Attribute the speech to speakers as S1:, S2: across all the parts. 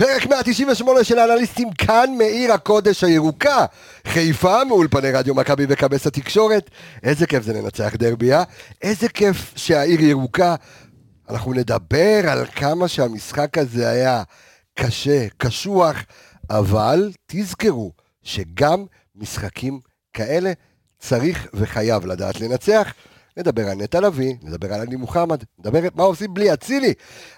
S1: פרק 198 של האנליסטים כאן מעיר הקודש הירוקה, חיפה מאולפני רדיו מכבי וכבש התקשורת. איזה כיף זה לנצח דרבי, אה? איזה כיף שהעיר ירוקה. אנחנו נדבר על כמה שהמשחק הזה היה קשה, קשוח, אבל תזכרו שגם משחקים כאלה צריך וחייב לדעת לנצח. נדבר על נטע לביא, נדבר על עלי מוחמד, נדבר מה עושים בלי אצילי.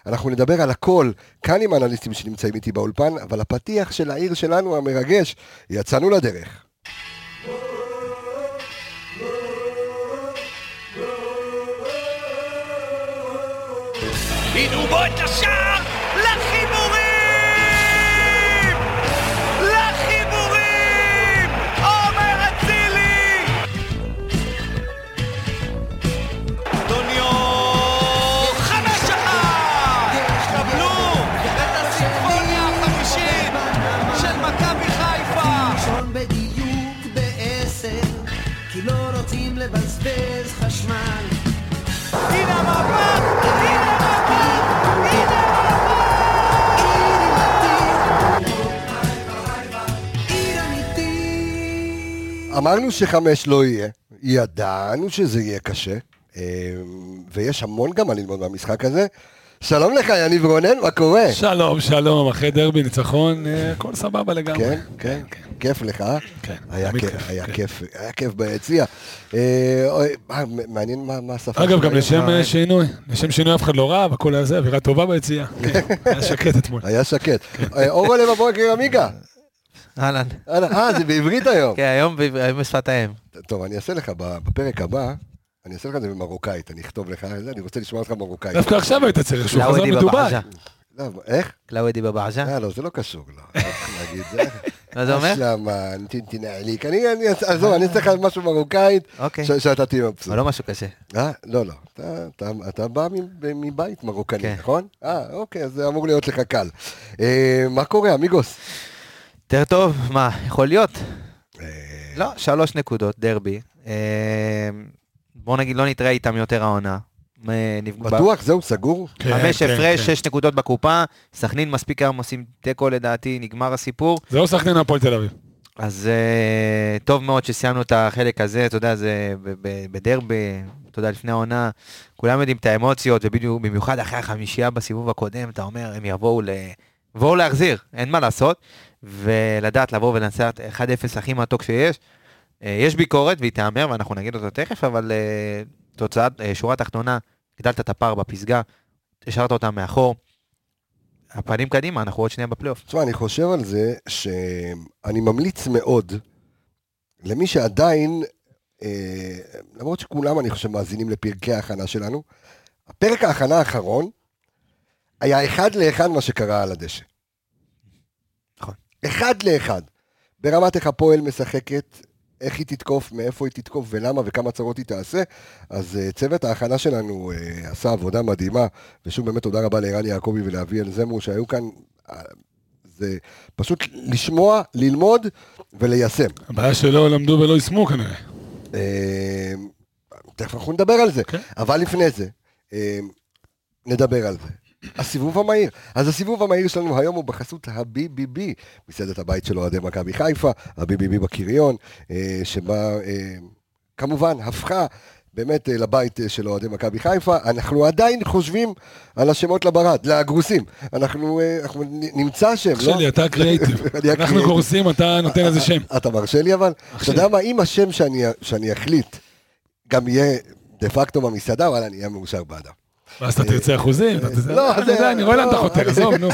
S1: אנחנו נדבר על הכל, כאן עם האנליסטים שנמצאים איתי באולפן, אבל הפתיח של העיר שלנו המרגש, יצאנו לדרך.
S2: הנה הוא בועט לשער!
S1: אמרנו שחמש לא יהיה, ידענו שזה יהיה קשה, אה, ויש המון גם מה ללמוד מהמשחק הזה. שלום לך, יניב רונן, מה קורה?
S3: שלום, שלום, אחרי דרבי, ניצחון, אה, הכל סבבה לגמרי.
S1: כן, כן, כיף לך, אה?
S3: כן,
S1: היה כיף, היה
S3: כן.
S1: כיף, היה כיף ביציע. אה, מעניין מה מה השפה
S3: אגב, גם. לשם שינוי, לשם שינוי אף אחד לא רב, הכל היה זה, אווירה טובה ביציאה. כן, היה שקט אתמול.
S1: היה שקט. אורו לב הבוקר עמיגה.
S4: אהלן.
S1: אה, זה בעברית היום.
S4: כן, היום בשפת האם.
S1: טוב, אני אעשה לך בפרק הבא, אני אעשה לך את זה במרוקאית, אני אכתוב לך את זה, אני רוצה לשמוע אותך במרוקאית.
S3: דווקא עכשיו היית צריך, שהוא חזר מדובאי.
S1: לא, איך?
S4: קלאודי בבעג'ה.
S1: אה, לא, זה לא קשור, לא. לא צריך להגיד זה.
S4: מה זה אומר?
S1: אשלמה, תנעליק. אני, אני, עזוב, אני אעשה לך משהו מרוקאית,
S4: אוקיי.
S1: שאתה תהיה מבסוט.
S4: אבל לא משהו קשה.
S1: אה? לא, לא. אתה- בא מבית מרוקני,
S4: כן.
S1: נכון? אה, אוקיי, אז זה אמור להיות לך קל. אה, מה קורה, אמיגוס?
S4: יותר טוב, מה, יכול להיות?
S1: אה,
S4: לא, שלוש נקודות, דרבי. אה, בוא נגיד, לא נתראה איתם יותר העונה. אה,
S1: בטוח? זהו, סגור?
S3: כן,
S4: חמש
S3: כן,
S4: הפרש,
S3: כן.
S4: שש נקודות בקופה. סכנין מספיק היום עושים תיקו לדעתי, נגמר הסיפור.
S3: זה לא סכנין הפועל תל אביב.
S4: אז טוב מאוד שסיימנו את החלק הזה, אתה יודע, זה בדרבי, אתה יודע, לפני העונה, כולם יודעים את האמוציות, ובמיוחד אחרי החמישייה בסיבוב הקודם, אתה אומר, הם יבואו ל... יבואו להחזיר, אין מה לעשות, ולדעת לבוא ולנצח 1-0 הכי מתוק שיש. אה, יש ביקורת והיא תיאמר, ואנחנו נגיד אותה תכף, אבל אה, תוצאה, אה, שורה תחתונה, הגדלת את הפער בפסגה, השארת אותם מאחור. הפנים קדימה, אנחנו עוד שנייה בפלייאוף.
S1: תשמע, אני חושב על זה שאני ממליץ מאוד למי שעדיין, למרות שכולם, אני חושב, מאזינים לפרקי ההכנה שלנו, הפרק ההכנה האחרון היה אחד לאחד מה שקרה על הדשא. אחד לאחד. ברמת איך הפועל משחקת, איך היא תתקוף, מאיפה היא תתקוף ולמה וכמה צרות היא תעשה. אז uh, צוות ההכנה שלנו uh, עשה עבודה מדהימה, ושוב באמת תודה רבה לערן יעקבי ולאביאל זמרו שהיו כאן. Uh, זה פשוט לשמוע, ללמוד וליישם.
S3: הבעיה שלא למדו ולא יישמו כנראה.
S1: אה, תכף אנחנו נדבר על זה.
S3: כן.
S1: אבל לפני זה, אה, נדבר על זה. הסיבוב המהיר. אז הסיבוב המהיר שלנו היום הוא בחסות ה-BBB, מסעדת הבית של אוהדי מכבי חיפה, ה-BBB בקריון, אה, שבה אה, כמובן הפכה באמת אה, לבית של אוהדי מכבי חיפה. אנחנו עדיין חושבים על השמות לברד, לגרוסים. אנחנו, אנחנו נמצא שם, לא?
S3: שלי, אתה הקריאייטיב.
S1: אני
S3: אנחנו. גורסים, אתה נותן איזה שם.
S1: אתה מרשה לי אבל? אתה יודע מה, אם השם שאני, שאני אחליט גם יהיה דה פקטו במסעדה, וואלה, אני אהיה מאושר בעדה.
S3: ואז אתה תרצה אחוזים. אתה תרצה-
S1: לא,
S3: יודע, אני רואה לאן אתה
S1: לא,
S3: חותר, עזוב, נו.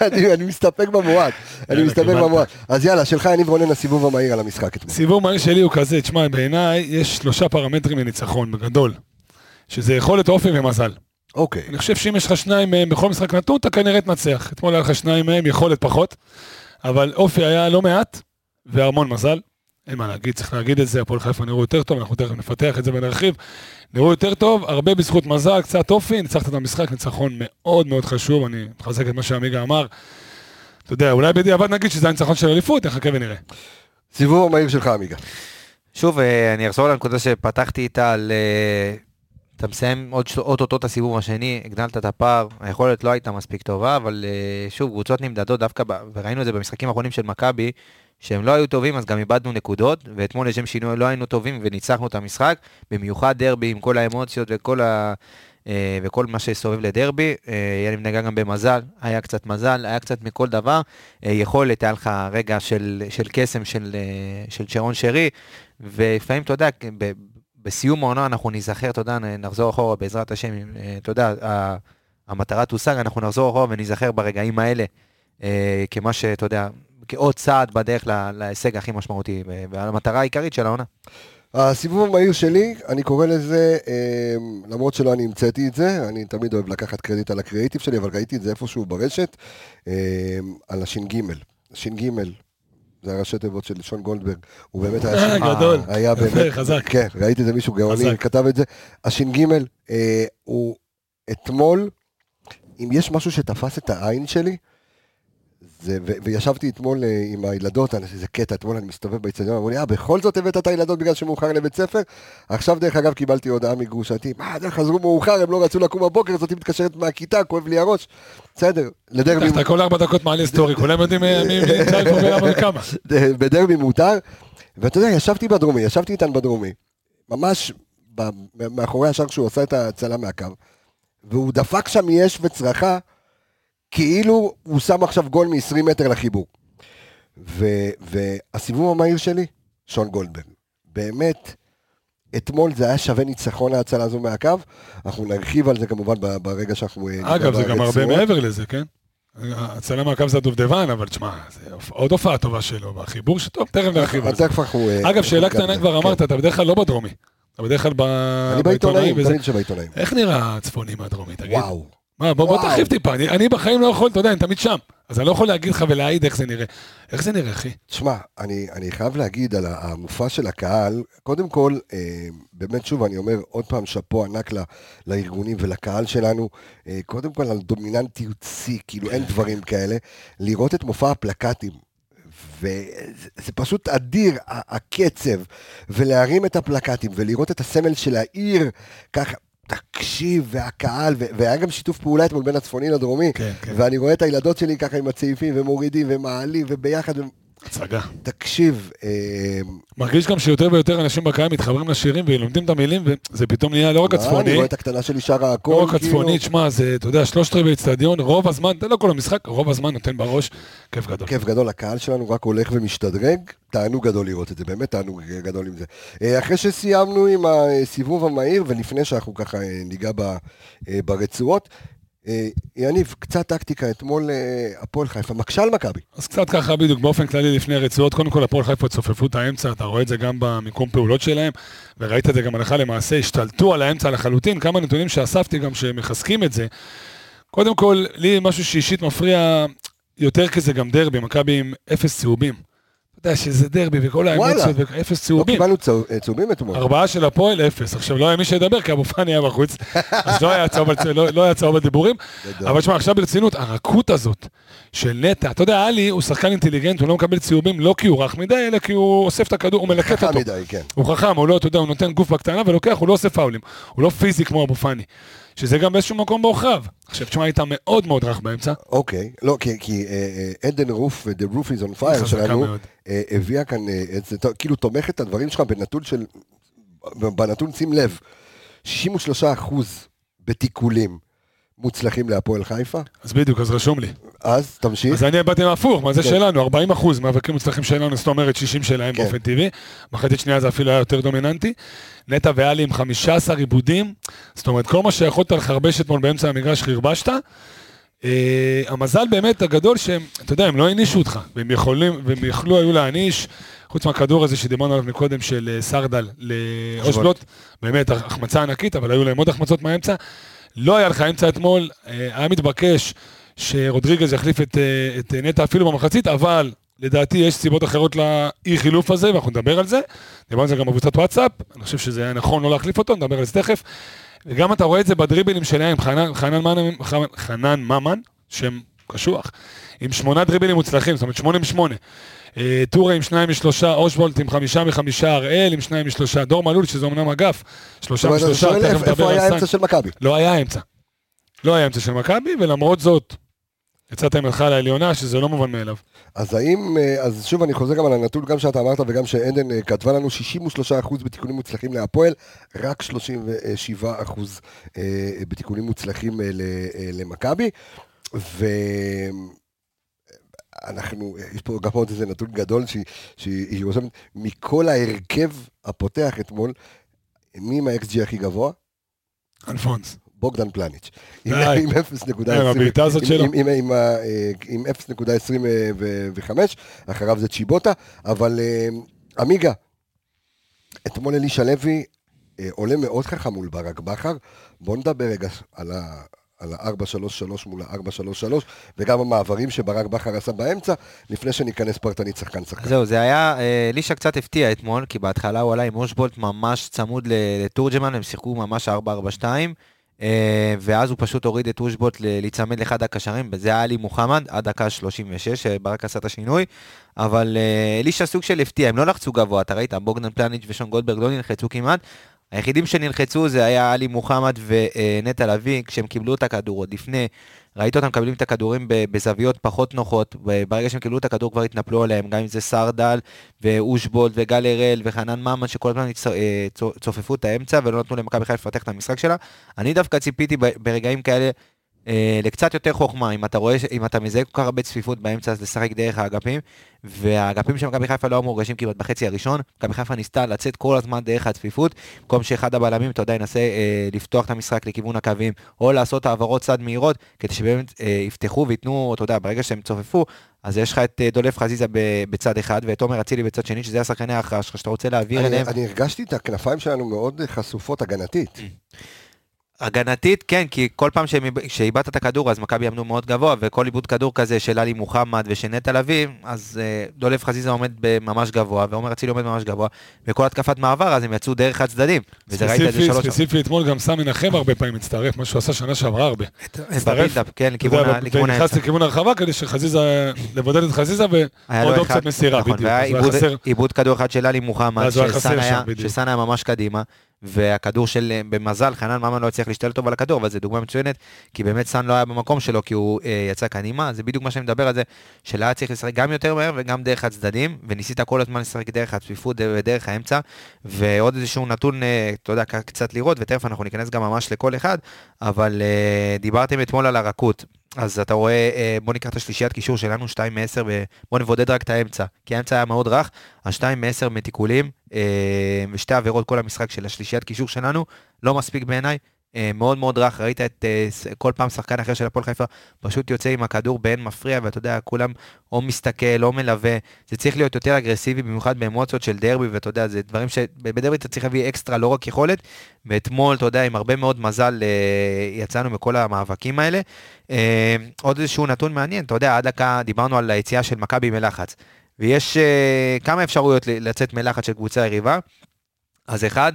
S1: אני, מסתפק במועט, אני מסתפק. במועט. אז יאללה, שלך יניב רונן הסיבוב המהיר על המשחק אתמול.
S3: סיבוב מהיר שלי הוא כזה, תשמע, בעיניי יש שלושה פרמטרים לניצחון, בגדול. שזה יכולת אופי ומזל.
S1: אוקיי,
S3: אני חושב שאם יש לך שניים מהם בכל משחק נתון, אתה כנראה תנצח. אתמול היה לך שניים מהם, יכולת פחות, אבל אופי היה לא מעט, והמון מזל. אין מה להגיד, צריך להגיד את זה, הפועל חיפה נראו יותר טוב, אנחנו תכף נפתח את זה ונרחיב. נראו יותר טוב, הרבה בזכות מזל, קצת אופי, ניצחת את המשחק, ניצחון מאוד מאוד חשוב, אני מחזק את מה שעמיגה אמר. אתה יודע, אולי בדיעבד נגיד שזה הניצחון של אליפות, נחכה ונראה.
S1: סיבוב המהיר שלך עמיגה.
S4: שוב, אה, אני אחזור לנקודה שפתחתי איתה על... אה, אתה מסיים עוד אוטוטו את הסיבוב השני, הגדלת את הפער, היכולת לא הייתה מספיק טובה, אבל אה, שוב, קבוצות נמדדות דווקא, וראינו את זה במשחקים האחרונים של מכבי, שהם לא היו טובים, אז גם איבדנו נקודות, ואתמול לשם שינוי לא היינו טובים וניצחנו את המשחק, במיוחד דרבי עם כל האמוציות וכל, ה, אה, וכל מה שסובב לדרבי, אה, יאללה נגע גם במזל, היה קצת מזל, היה קצת מכל דבר, אה, יכולת, היה לך רגע של, של קסם של, של שרון שרי, ולפעמים, אתה יודע, בסיום העונה אנחנו ניזכר, אתה יודע, נחזור אחורה בעזרת השם, אתה יודע, המטרה תושג, אנחנו נחזור אחורה וניזכר ברגעים האלה, כמה שאתה יודע, כעוד צעד בדרך ל- להישג הכי משמעותי, ו- והמטרה העיקרית של העונה.
S1: הסיבוב המהיר שלי, אני קורא לזה, אה, למרות שלא אני המצאתי את זה, אני תמיד אוהב לקחת קרדיט על הקריאיטיב שלי, אבל ראיתי את זה איפשהו ברשת, אה, על הש"ג. הש"ג, זה הראשי תיבות של שון גולדברג, הוא באמת היה...
S3: אה,
S1: ש"ג.
S3: גדול.
S1: היה
S3: יפה,
S1: באמת,
S3: חזק.
S1: כן, ראיתי את זה מישהו גאוני. כתב את זה. הש"ג, אה, הוא אתמול, אם יש משהו שתפס את העין שלי, זה, ו- וישבתי אתמול אה, עם הילדות, איזה קטע, אתמול אני מסתובב באצטדיון, אמרו לי, אה, בכל זאת הבאת את הילדות בגלל שמאוחר לבית ספר? עכשיו, דרך אגב, קיבלתי הודעה מגרושתי, מה, זה חזרו מאוחר, הם לא רצו לקום בבוקר, זאתי מתקשרת מהכיתה, כואב לי הראש. בסדר, לדרבי,
S3: אתה כל ארבע דקות מעלה סטורי, כולם יודעים אה, מי נמצא ולמה וכמה.
S1: בדרבי מותר, ואתה יודע, ישבתי בדרומי, ישבתי איתן בדרומי, ממש מאחורי השאר כשהוא עשה את ההצלה מהקו, והוא דפק שם יש וצרחה, כאילו הוא שם עכשיו גול מ-20 מטר לחיבור. ו- והסיבוב המהיר שלי, שון גולדברג. באמת, אתמול זה היה שווה ניצחון ההצלה הזו מהקו, אנחנו נרחיב על זה כמובן ברגע שאנחנו... אה,
S3: אגב, זה גם הרבה. מעבר לזה, כן? הצלה מהקו זה הדובדבן, אבל תשמע, זה עוד הופעה טובה שלו, והחיבור שטוב, תכף נרחיב על זה.
S1: אה,
S3: אגב, שאלה קטנה. כבר
S1: כן.
S3: אמרת, אתה בדרך כלל לא בדרומי. אתה בדרך כלל ב-
S1: אני בעיתונאים. תמיד שבעיתונאים.
S3: איך נראה הצפוני מהדרומי, תגיד?
S1: וואו.
S3: מה, בוא, בוא. תרחיב טיפה, אני, אני בחיים לא יכול, אתה יודע, אני תמיד שם. אז אני לא יכול להגיד לך ולהעיד איך זה נראה. איך זה נראה, אחי?
S1: תשמע, אני, אני חייב להגיד על המופע של הקהל, קודם כל, אה, באמת שוב, אני אומר עוד פעם שאפו ענק ל, לארגונים ולקהל שלנו, אה, קודם כל על דומיננטיות שיא, כאילו אין דברים כאלה, לראות את מופע הפלקטים. וזה זה פשוט אדיר, הקצב, ולהרים את הפלקטים, ולראות את הסמל של העיר, ככה, תקשיב, והקהל, והיה גם שיתוף פעולה אתמול בין הצפוני לדרומי,
S3: כן, כן.
S1: ואני רואה את הילדות שלי ככה עם הצעיפים, ומורידים, ומעלים, וביחד,
S3: הצגה.
S1: תקשיב, אה,
S3: מרגיש גם שיותר ויותר אנשים בקהל מתחברים לשירים ולומדים את המילים, וזה פתאום נהיה לא רק
S1: מה, אני
S3: הצפוני,
S1: רואה את הקטנה שלי שרה הכל,
S3: לא רק. הצפוני, שמע, זה, אתה יודע, שלושת רבעי אצטדיון, רוב הזמן, זה לא כל המשחק, רוב הזמן נותן בראש, כיף גדול.
S1: כיף גדול, הקהל שלנו רק הולך ומשתדרג, תענוג גדול לראות את זה, באמת תענוג גדול עם זה. אה, אחרי שסיימנו עם הסיבוב המהיר, ולפני שאנחנו ככה אה, ניגע ברצועות, יניב, קצת טקטיקה, אתמול אה, הפועל חיפה, מקשה על מכבי.
S3: אז קצת ככה בדיוק, באופן כללי לפני הרצועות, קודם כל הפועל חיפה צופפו את האמצע, אתה רואה את זה גם במיקום פעולות שלהם, וראית את זה גם הלכה למעשה, השתלטו על האמצע לחלוטין, כמה נתונים שאספתי גם שמחזקים את זה. קודם כל, לי משהו שאישית מפריע יותר כי זה גם דרבי, מכבי עם אפס צהובים. יודע שזה דרבי וכל האמוציות, אפס
S1: לא
S3: צהובים.
S1: קיבלנו צהוב- אה, צהובים אתמול.
S3: ארבעה של הפועל, אפס. עכשיו, לא היה מי שידבר, כי אבו פאני היה בחוץ, אז לא היה צהוב על- לא- לא.
S1: גדול.
S3: אבל תשמע, עכשיו ברצינות, הרכות הזאת של נטע, אתה יודע, עלי הוא שחקן אינטליגנט, הוא לא מקבל ציובים לא כי הוא רך מדי, אלא כי הוא אוסף את הכדור, הוא מלקט
S1: חכם
S3: אותו.
S1: מדי, כן.
S3: הוא חכם, הוא לא, אתה יודע, הוא נותן גוף בקטנה ולוקח, הוא לא עושה פאולים. הוא לא פיזי כמו אבו פאני. שזה גם באיזשהו מקום בעוכריו. עכשיו, תשמע, הייתה מאוד מאוד רך באמצע. אוקיי.
S1: לא, כי- כי אה, אה, עדן רוף ו-The Roof is on fire שלנו. אה, הביאה כאן, אה, כאילו תומכת את הדברים שלך בנתון של, בנתון שים לב, 63 אחוז בתיקולים מוצלחים להפועל חיפה,
S3: אז בדיוק, אז רשום לי.
S1: אז תמשיך.
S3: אז אני באתי מהפוך, מה זה
S1: כן.
S3: שלנו? 40 אחוז מאבקים מוצלחים שלנו, זאת אומרת 60 שלהם
S1: כן.
S3: באופן טבעי. מחצית שנייה זה אפילו היה יותר דומיננטי. נטע ואלי עם 15 עיבודים, זאת אומרת, כל מה שיכולת לחרבש אתמול באמצע המגרש חרבשת. אה, המזל באמת הגדול שהם, אתה יודע, הם לא הענישו אותך, והם יכולים, והם יכלו היו להעניש, חוץ מהכדור הזה שדיברנו עליו מקודם של אה, סרדל לאושבלוט, באמת החמצה ענקית, אבל היו להם עוד החמצות מהאמצע. לא היה לך אמצע אתמול, אה, היה מתבקש שרודריגז יחליף את, אה, את נטע אפילו במחצית, אבל לדעתי יש סיבות אחרות לאי חילוף הזה, ואנחנו נדבר על זה. דיברנו על זה גם בקבוצת וואטסאפ, אני חושב שזה היה נכון לא להחליף אותו, נדבר על זה תכף. וגם אתה רואה את זה בדריבלים שלהם, חנן, חנן, ממן, חנן ממן, שהם קשוח. עם שמונה דריבלים מוצלחים, זאת אומרת שמונה משמונה. אה, טורה עם שניים משלושה, אושבולט עם חמישה מחמישה, הראל עם שניים משלושה, דור מלול, שזה אמנם אגף, שלושה משלושה, תכף נדבר
S1: איפה
S3: על
S1: היה
S3: סאן.
S1: האמצע של מכבי?
S3: לא היה אמצע. לא היה אמצע של מכבי, ולמרות זאת, יצאת עם הלכה לעליונה, שזה לא מובן מאליו.
S1: אז האם, אה, אז שוב אני חוזר גם על הנתון, גם שאתה אמרת וגם שעדן אה, כתבה לנו, 63% בתיקונים מוצלחים להפועל, רק 37% אה, בתיקונים מוצלחים למכבי, ואנחנו, יש פה גם עוד איזה נתון גדול שהיא- שהיא רושמת, מכל ההרכב הפותח אתמול, מי עם ה-XG הכי גבוה?
S3: אלפונס.
S1: בוגדן פלניץ'. עם
S3: די.
S1: עם 0.20.
S3: עם הבעיטה הזאת
S1: עם-
S3: שלו.
S1: עם- עם- עם ה- אה, עם 0.25, אחריו זה צ'יבוטה, אבל אה, עמיגה, אתמול אלישע לוי אה, עולה מאוד חכם מול ברק בכר, בוא נדבר רגע על ה... על ה-4-3-3 מול ה-4-3-3, וגם המעברים שברק בכר עשה באמצע, לפני שניכנס פרטנית שחקן שחקן.
S4: זהו, זה היה, אה, לישה קצת הפתיע אתמול, כי בהתחלה הוא עלה עם אושבולט ממש צמוד ל- לתורג'מן, הם שיחקו ממש 4-4-2, אה, ואז הוא פשוט הוריד את אושבולט ל- להיצמד לאחד הקשרים, וזה היה עלי מוחמד, עד דקה 36, שברק עשה את השינוי, אבל אה, אלישע סוג של הפתיע, הם לא לחצו גבוה, אתה ראית, בוגדן פלניץ' ושון גולדברג לא נלחצו כמעט, היחידים שנלחצו זה היה עלי מוחמד ונטע לביא, כשהם קיבלו את הכדור עוד לפני, ראית אותם מקבלים את הכדורים בזוויות פחות נוחות, וברגע שהם קיבלו את הכדור כבר התנפלו עליהם, גם אם זה סרדל ואושבולד וגל הראל וחנן ממן, שכל הזמן אה, צו- צופפו את האמצע ולא נתנו למכבי חיפה לפתח את המשחק שלה. אני דווקא ציפיתי ברגעים כאלה לקצת יותר חוכמה, אם אתה רואה, אם אתה מזהה כל כך הרבה צפיפות באמצע, אז לשחק דרך האגפים, והאגפים של מכבי חיפה לא היו מורגשים כמעט בחצי הראשון, מכבי חיפה ניסתה לצאת כל הזמן דרך הצפיפות, במקום שאחד הבלמים, אתה יודע, ינסה אה, לפתוח את המשחק לכיוון הקווים, או לעשות העברות צד מהירות, כדי שבאמת אה, יפתחו וייתנו, אתה יודע, ברגע שהם צופפו, אז יש לך את אה, דולף חזיזה בצד אחד, ואת עומר אצילי בצד שני, שזה השחקני ההכרעה שלך, שאתה רוצה להעביר אליהם.
S1: אני הרגשתי את הכנפיים שלנו מאוד חשופות הגנתית.
S4: הגנתית, כן, כי כל פעם שאיבדת את הכדור, אז מכבי עמדו מאוד גבוה, וכל איבוד כדור כזה של עלי מוחמד ושל נטע לביא, אז אה, דולף חזיזה עומד ממש גבוה, ועומר אצילי עומד ממש גבוה, וכל התקפת מעבר, אז הם יצאו דרך הצדדים. וזה ראית את זה שלוש...
S3: ספציפי אתמול גם סמי נחם הרבה פעמים מצטרף, מה שהוא עשה שנה שעברה הרבה.
S4: בבילדאפ, כן, לכיוון
S3: אתה
S4: ה-
S3: יודע,
S4: לכיוון
S3: ונכנס
S4: האמצע.
S3: לכיוון הרחבה כדי שחזיזה, לבודד את חזיזה ועוד אופציית מסירה,
S4: נכון,
S3: בדיוק.
S4: עיבוד- כדור אחד של עלי מוחמד. שסאן היה ממש קדימה, והכדור של, במזל, חנן ממן לא הצליח להשתלט טוב על הכדור, אבל זו דוגמה מצוינת, כי באמת סאן לא היה במקום שלו, כי הוא אה, יצא קדימה, זה בדיוק מה שאני מדבר על זה, של היה צריך לשחק גם יותר מהר וגם דרך הצדדים, וניסית כל הזמן לשחק דרך הצפיפות ודרך האמצע, ועוד איזשהו נתון, אה, אתה יודע, קצת לראות, ותכף אנחנו ניכנס גם ממש לכל אחד, אבל אה, דיברתם אתמול על הרכות. אז אתה רואה, אה, בוא ניקח את השלישיית קישור שלנו, 2 מ-10, בוא נבודד רק את האמצע, כי האמצע היה מאוד רך, אז 2 מ-10 מתיקולים, אה, ושתי עבירות כל המשחק של השלישיית קישור שלנו, לא מספיק בעיניי, מאוד מאוד רך, ראית את אה, כל פעם שחקן אחר של הפועל חיפה פשוט יוצא עם הכדור באין מפריע, ואתה יודע, כולם או מסתכל או מלווה, זה צריך להיות יותר אגרסיבי, במיוחד באמוציות של דרבי, ואתה יודע, זה דברים שבדרבי אתה צריך להביא אקסטרה, לא רק יכולת, ואתמול, אתה יודע, עם הרבה מאוד מזל אה, יצאנו מכל המאבקים האלה. אה, עוד איזשהו נתון מעניין, אתה יודע, עד דקה דיברנו על היציאה של מכבי מלחץ, ויש אה, כמה אפשרויות לצאת מלחץ של קבוצה יריבה, אז אחד,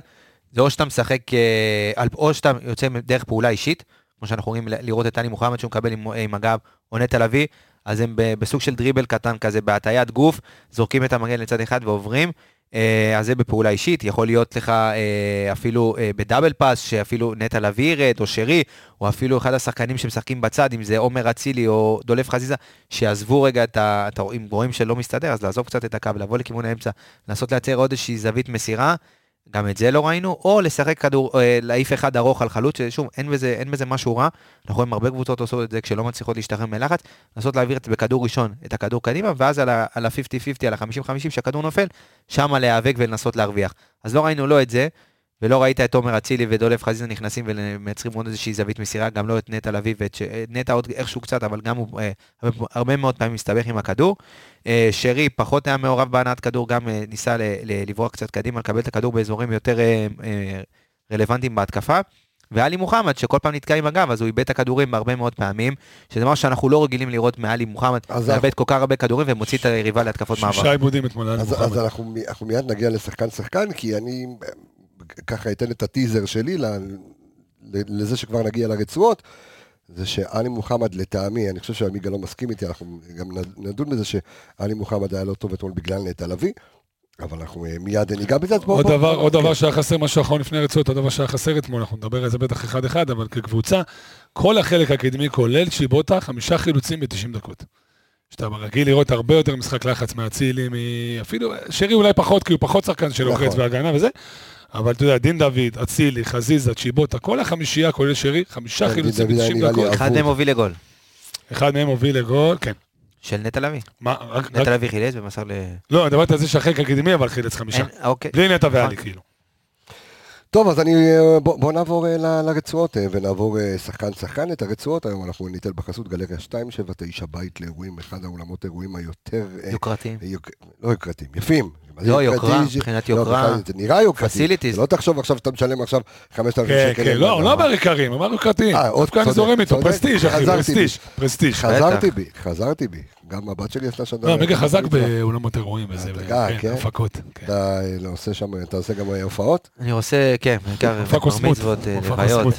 S4: זה או שאתה משחק, אה, או שאתה יוצא דרך פעולה אישית, כמו שאנחנו רואים לראות את טלי מוחמד שהוא מקבל עם, עם הגב, או נטע לביא, אז הם בסוג של דריבל קטן כזה, בהטיית גוף, זורקים את המגן לצד אחד ועוברים. אה, אז זה בפעולה אישית, יכול להיות לך אה, אפילו בדאבל פאס, שאפילו נטע לביא ירד, או שרי, או אפילו אחד השחקנים שמשחקים בצד, אם זה עומר אצילי או דולף חזיזה, שיעזבו רגע. את ה- אם רואים שלא מסתדר, אז לעזוב קצת את הקו, לבוא לכיוון האמצע, לנסות לייצר עוד איזושהי זווית מסירה, גם את זה לא ראינו, או לשחק כדור, אה, להעיף אחד ארוך על חלוץ, ששוב, אין בזה, אין בזה משהו רע, אנחנו רואים הרבה קבוצות עושות את זה כשלא מצליחות להשתחרר מלחץ, לנסות להעביר את, בכדור ראשון את הכדור קדימה, ואז על ה- על ה-50-50, על ה-50-50, שהכדור נופל, שמה להיאבק ולנסות להרוויח. אז לא ראינו לא את זה, ולא ראית את עומר אצילי ודולף חזיזה נכנסים ומייצרים עוד איזושהי זווית מסירה, גם לא את נטע לביא ואת ש... נטע עוד איכשהו קצת, אבל גם הוא אה, הרבה, הרבה מאוד פעמים מסתבך עם הכדור. אה, שרי פחות היה מעורב בהנעת כדור, גם אה, ניסה ל, ל, לברוח קצת קדימה, לקבל את הכדור באזורים יותר אה, אה, רלוונטיים בהתקפה. ואלי מוחמד, שכל פעם נתקע עם הגב, אז הוא איבד את הכדורים הרבה מאוד פעמים, שזה דבר שאנחנו לא רגילים לראות מאלי מוחמד, מאבד כל כך הרבה כדורים ומוציא את היריבה להתקפות מעבר.
S3: שישה עיבודים אתמול, היה
S1: אז, אז אנחנו, מיד נגיע לשחקן שחקן, כי אני אה, ככה אתן את הטיזר שלי לזה שכבר נגיע לרצועות. זה שעלי מוחמד, לטעמי, אני חושב שעמיגה לא מסכים איתי, אנחנו גם נדון בזה שעלי מוחמד היה לא טוב אתמול בגלל נטע לביא, אבל אנחנו אה, מיד ניגע בזה. אז בוא-
S3: עוד
S1: בוא-
S3: דבר,
S1: בוא-
S3: עוד
S1: כן.
S3: דבר שהיה חסר, משהו אחרון לפני הרצועות, עוד דבר שהיה חסר אתמול, אנחנו נדבר על זה בטח אחד-אחד, אבל כקבוצה, כל החלק הקדמי, כולל צ'יבוטה, חמישה חילוצים ב-90 דקות. שאתה רגיל לראות הרבה יותר משחק לחץ מאצילי, אפילו, שרי אולי פחות, כי הוא פחות שחקן של
S1: נכון.
S3: לוחץ בהגנה וזה, אבל אתה יודע, דין דוד, אצילי, חזיזה, צ'יבוטה, כל החמישייה, כולל שרי, חמישה
S1: כן,
S3: חילוצים
S1: דין דוד היה
S3: ב-90
S1: נראה לי
S3: דקות.
S4: אחד. מהם הוביל לגול.
S3: אחד מהם הוביל לגול, כן.
S4: של נטע לביא.
S3: מה,
S4: נטע לביא חילץ ומסר ל...
S3: לא, דיברתי על זה שהחלק הקדמי, אבל חילץ חמישה.
S4: אוקיי.
S3: בלי נטע ואלי, כאילו.
S1: טוב, אז אני, אה, בוא, בוא נעבור אה, ל- לרצועות אה, ונעבור אה, שחקן-שחקן את הרצועות. היום אנחנו ניתן בחסות גלריה 279 בית לאירועים, אחד האולמות האירועים היותר... אה,
S4: יוקרתיים.
S1: יוק... לא יוקרתיים, יפים.
S4: לא,
S1: יוקרתי?
S4: יוקרה, מבחינת
S1: לא,
S4: יוקרה.
S1: זה נראה יוקרתי.
S4: Facilities.
S1: לא תחשוב עכשיו שאתה משלם עכשיו 5,000
S3: כן,
S1: שקל.
S3: כן, לא, הוא לא אמר יקרים, אמר יוקרתיים.
S1: אה, עוד
S3: דווקא אני זורם איתו. פרסטיג' אחי, פרסטיג'.
S1: חזרתי בי, חזרתי בי. גם הבת שלי עשתה שם...
S3: לא, מגה חזק. באולמות אירועים וזה,
S1: אה,
S3: כן,
S1: כן?
S3: הפקות. כן.
S1: אתה אה, עושה שם, אתה עושה גם אה, הופעות?
S4: אני עושה, כן, בעיקר בר. מצוות, אה, לוויות.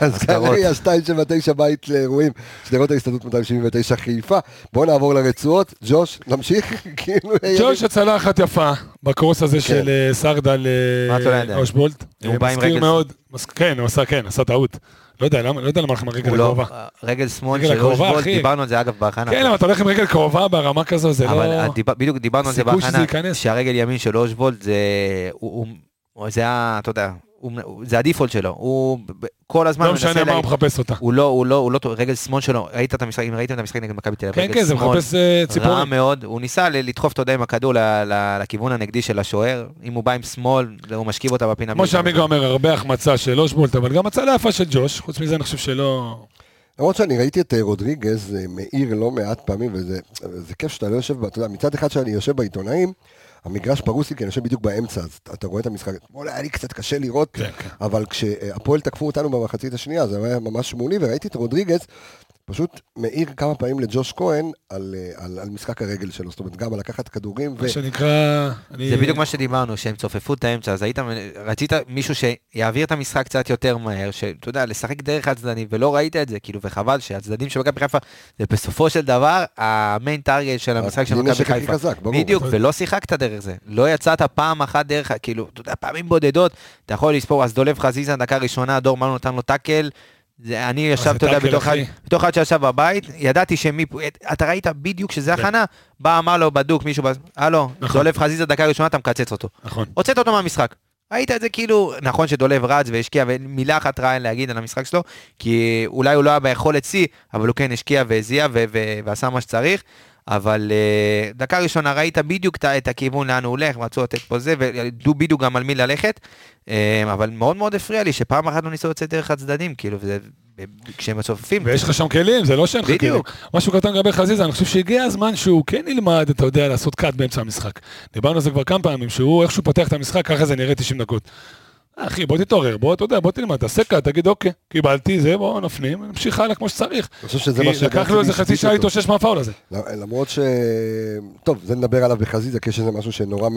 S1: אז. גלריה 279 בית לאירועים, שדרות ההסתדרות 279 חיפה. בואו נעבור לרצועות. ג'וש, נמשיך? כאילו...
S3: ג'וש הצלה אחת יפה בקרוס הזה של אה, סרדל
S4: לא?
S3: אושבולט.
S4: הוא בא עם
S3: מזכיר
S4: רגל-
S3: מאוד, מס- כן, הוא עשה, כן, עשה טעות. לא יודע למה, לא יודע למה הולכים הרגל
S4: הוא לא,
S3: הקרובה.
S4: רגל שמאל
S3: רגל
S4: של
S3: אחי.
S4: דיברנו על זה אגב בהכנה.
S3: כן, אבל אתה הולך עם רגל קרובה ברמה כזו, זה
S4: אבל
S3: לא...
S4: הדיב- בדיוק דיברנו על זה בהכנה. שהרגל ימין של אושבולט זה, זה היה, אתה יודע, הוא, זה הדיפולט שלו, הוא כל הזמן
S3: לא
S4: מנסה
S3: משנה מה הוא מחפש אותה.
S4: הוא לא, הוא לא, הוא לא, טוב, רגל שמאל שלו, ראית את המשחק, אם ראיתם את המשחק נגד מכבי תל אביב,
S3: כן, כן, זה מחפש אה,
S4: רע
S3: ציפורים.
S4: מאוד, הוא ניסה לדחוף, אתה יודע, עם הכדור ל- ל- לכיוון הנגדי של השוער, אם הוא בא עם שמאל, הוא משכיב אותה בפינה.
S3: כמו שעמיגה אומר, הרבה החמצה של אושבולט, אבל גם הצלה יפה של ג'וש, חוץ מזה אני חושב שלא...
S1: למרות שאני ראיתי את אה, רודריגז אה, מעיר לא מעט פעמים, וזה זה כיף שאתה לא יושב, אתה יודע, מצד אחד שאני יושב בעיתונאים, המגרש פרוס לי, כי אני יושב בדיוק באמצע, אז אתה- אתה רואה את המשחק. אתמול היה לי קצת קשה לראות,
S3: כן, כן.
S1: אבל כשהפועל תקפו אותנו במחצית השנייה, זה היה ממש מולי, וראיתי את רודריגז, פשוט מעיר כמה פעמים לג'וש כהן על, אה, על, על משחק הרגל שלו, זאת אומרת, גם על לקחת כדורים, ו...
S3: מה שנקרא... אני-
S4: זה בדיוק מה שדיברנו, שהם צופפו את האמצע, אז היית, רצית מישהו שיעביר את המשחק קצת יותר מהר, שאתה יודע, לשחק דרך הצדדים, ולא ראית את זה, כאילו, וחבל שהצדדים של מכבי חיפה, זה בסופו של דבר המיין טארגט של המשחק של מכבי חיפה.
S1: חזק, ברור.
S4: בדיוק, ולא שיחקת דרך זה. לא יצאת פעם אחת דרך, כאילו, אתה יודע, פעמים בודדות, אתה יכול לספור, אז דולב חזיזה, דקה ראשונה, דור מלו נתן לו טאקל. זה, אני ישב,
S3: זה
S4: אתה יודע, בתוך. בתוך אחד שישב בבית, ידעתי שמי, אתה ראית בדיוק שזה
S3: כן.
S4: הכנה, בא, אמר לו בדוק, מישהו, הלו,
S3: נכון.
S4: דולב חזיזה, דקה ראשונה, אתה מקצץ אותו.
S3: נכון.
S4: הוצאת אותו מהמשחק. ראית את זה כאילו, נכון שדולב רץ והשקיע, ומילה אחת רעה אין להגיד על המשחק שלו, כי אולי הוא לא היה ביכולת שיא, אבל הוא כן השקיע והזיע ועשה מה שצריך. אבל uh, דקה ראשונה ראית בדיוק את הכיוון לאן הוא הולך, רצו לתת פה זה, וידעו בדיוק גם על מי ללכת. Uh, אבל מאוד מאוד הפריע לי שפעם אחת לא ניסו לצאת דרך הצדדים, כאילו, וזה, כשהם מצופפים.
S3: ויש לך שם כלים, זה לא שאין לך כלים.
S4: בדיוק.
S3: משהו קטן לגבי חזיזה, אני חושב שהגיע הזמן שהוא כן ילמד, אתה יודע, לעשות קאט באמצע המשחק. דיברנו על זה כבר כמה פעמים, שהוא, איך שהוא פותח את המשחק, ככה זה נראה 90 דקות. אחי, בוא תתעורר, בוא, אתה יודע, בוא תלמד, תעשה קאט, תגיד, אוקיי, קיבלתי, זה, בוא נפנים, נמשיך הלאה כמו שצריך.
S1: אני חושב שזה מה
S3: כי לקח לו איזה חצי שעה להתאושש מהפאול הזה.
S1: למרות ש... טוב, זה נדבר עליו בחזיזה, כי יש איזה משהו שנורא.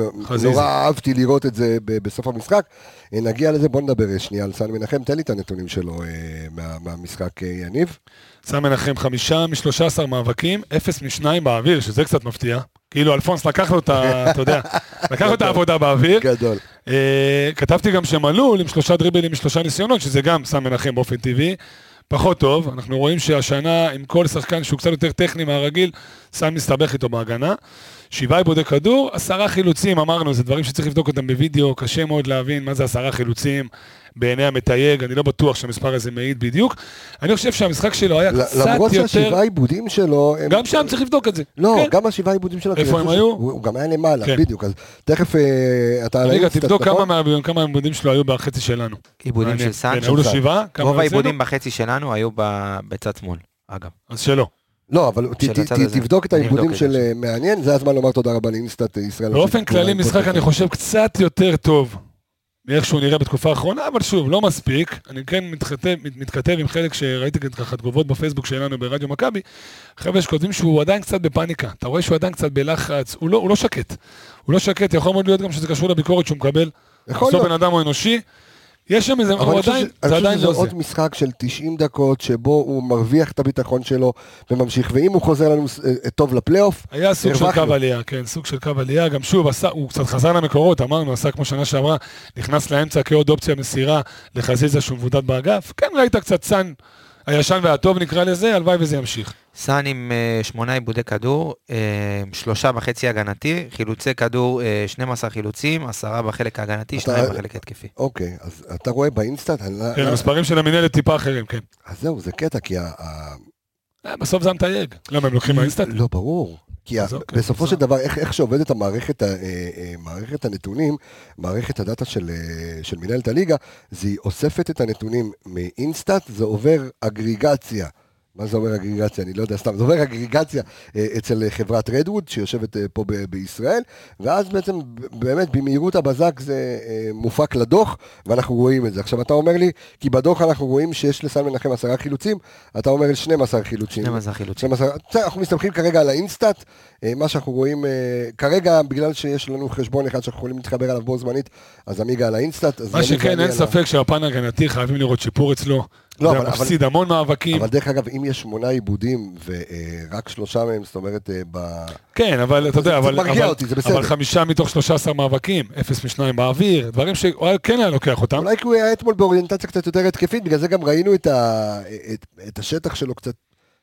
S1: נורא אהבתי לראות את זה בסוף המשחק. אה, נגיע לזה, בוא נדבר אה, שנייה על סן מנחם, תן לי את הנתונים שלו אה, מה- מהמשחק, יניב.
S3: סם מנחם, חמישה משלושה עשר מאבקים, אפס משניים באוויר, שזה קצת מפתיע. כאילו אלפונס לקח לו את ה... אתה יודע, לקח לו את העבודה באוויר.
S1: גדול.
S3: אה, כתבתי גם שמלול עם שלושה דריבלים משלושה ניסיונות, שזה גם סם מנחם באופן טבעי. פחות טוב, אנחנו רואים שהשנה עם כל שחקן שהוא קצת יותר טכני מהרגיל, סם מסתבך איתו בהגנה. שבעה עיבודי כדור, עשרה חילוצים, אמרנו, זה דברים שצריך לבדוק אותם בווידאו, קשה מאוד להבין מה זה עשרה חילוצים בעיני המתייג, אני לא בטוח שהמספר הזה מעיד בדיוק. אני חושב שהמשחק שלו היה קצת
S1: למרות
S3: יותר...
S1: שהשבעה עיבודים שלו... הם-
S3: גם שם צריך לבדוק את זה.
S1: לא,
S3: כן.
S1: גם השבעה עיבודים שלו.
S3: איפה הם היו?
S1: שהוא- הוא גם היה למעלה,
S3: כן.
S1: בדיוק. אז תכף אה, אתה... על
S3: רגע, תבדוק
S1: נכון?
S3: כמה מה- כמה העיבודים שלו היו בחצי שלנו.
S4: עיבודים. של סאן,
S3: כן, היו לו. שבעה, כמה
S4: רוב? העיבודים בחצי שלנו היו בצד שמאל, אגב.
S3: אז שלא.
S1: לא, אבל ת- ת- ת-. תבדוק את העיבודים של
S4: זה.
S1: אה, מעניין, זה הזמן לומר תודה רבה לאינסטנט אה, ישראל.
S3: באופן כללי משחק. אני חושב קצת יותר טוב מאיך שהוא נראה בתקופה האחרונה, אבל שוב, לא מספיק. אני כן מתכתב, מת- מתכתב עם חלק שראיתי ככה תגובות בפייסבוק שלנו ברדיו מכבי, חבר'ה שכותבים שהוא עדיין קצת בפאניקה. אתה רואה שהוא עדיין קצת בלחץ, הוא לא, הוא לא שקט. הוא לא שקט, יכול מאוד להיות גם שזה קשור לביקורת שהוא מקבל.
S1: יכול
S3: בסוף
S1: להיות.
S3: בן אדם הוא אנושי, יש שם איזה,
S1: אבל
S3: הוא עדיין,
S1: ש-
S3: זה עדיין לא זה.
S1: עוד משחק של 90 דקות, שבו הוא מרוויח את הביטחון שלו וממשיך, ואם הוא חוזר לנו אה, טוב לפלייאוף,
S3: היה סוג של. קו עלייה, כן, סוג של קו עלייה, גם שוב, עשה, הוא קצת חזר למקורות, אמרנו, עשה כמו שנה שעברה, נכנס לאמצע כעוד אופציה מסירה לחזיזה שהוא מבודד באגף, כן, ראית קצת סאן הישן והטוב נקרא לזה, הלוואי וזה ימשיך.
S4: סאן עם אה, שמונה עיבודי כדור, אה, שלושה וחצי הגנתי, חילוצי כדור, אה, 12 חילוצים, עשרה בחלק ההגנתי, שניים בחלק ההתקפי.
S1: אוקיי, אז אתה רואה באינסטאט, לא-
S3: כן,
S1: לא-
S3: המספרים של המינהלת טיפה אחרים, כן.
S1: אז זהו, זה קטע, כי ה-
S3: אה, בסוף זה המתייג. למה, הם לוקחים מהאינסטאט?
S1: לא, ברור. כי
S3: אוקיי,
S1: בסופו. של דבר, איך, שעובדת המערכת, אה, אה, הנתונים, מערכת ה data של, אה, של מנהלת הליגה, זה היא אוספת את הנתונים מאינסטאט, זה עובר אגריגציה. מה זה אומר אגריגציה? אני לא יודע סתם, זה אומר אגריגציה אה, אצל אה, חברת רדווד, שיושבת אה, פה ב- בישראל, ואז בעצם באמת במהירות הבזק זה מופק לדוח, ואנחנו רואים את זה. עכשיו אתה אומר לי, כי בדוח אנחנו רואים שיש לסן מנחם עשרה חילוצים, אתה אומר 12 חילוצים.
S4: 12 חילוצים.
S1: 12, בסדר, אנחנו מסתמכים כרגע על האינסטאט, מה שאנחנו רואים כרגע, בגלל שיש לנו חשבון אחד שאנחנו יכולים להתחבר עליו בו זמנית, אז עמי גם על האינסטאט.
S3: מה שכן, אין ספק שהפן ההגנתי חייבים לראות שיפור אצלו.
S1: לא,
S3: הוא
S1: אבל-
S3: מפסיד המון מאבקים.
S1: אבל דרך אגב, אם יש שמונה עיבודים ורק שלושה מהם, זאת אומרת, אה, ב...
S3: כן, אבל אתה יודע,
S1: זה
S3: אבל,
S1: מרגיע
S3: אבל,
S1: אותי, זה בסדר.
S3: אבל חמישה מתוך 13 מאבקים, אפס משניים באוויר, דברים שהוא היה- לוקח אותם.
S1: אולי כי הוא היה אתמול באוריינטציה קצת יותר התקפית, בגלל זה גם ראינו. את השטח שלו קצת,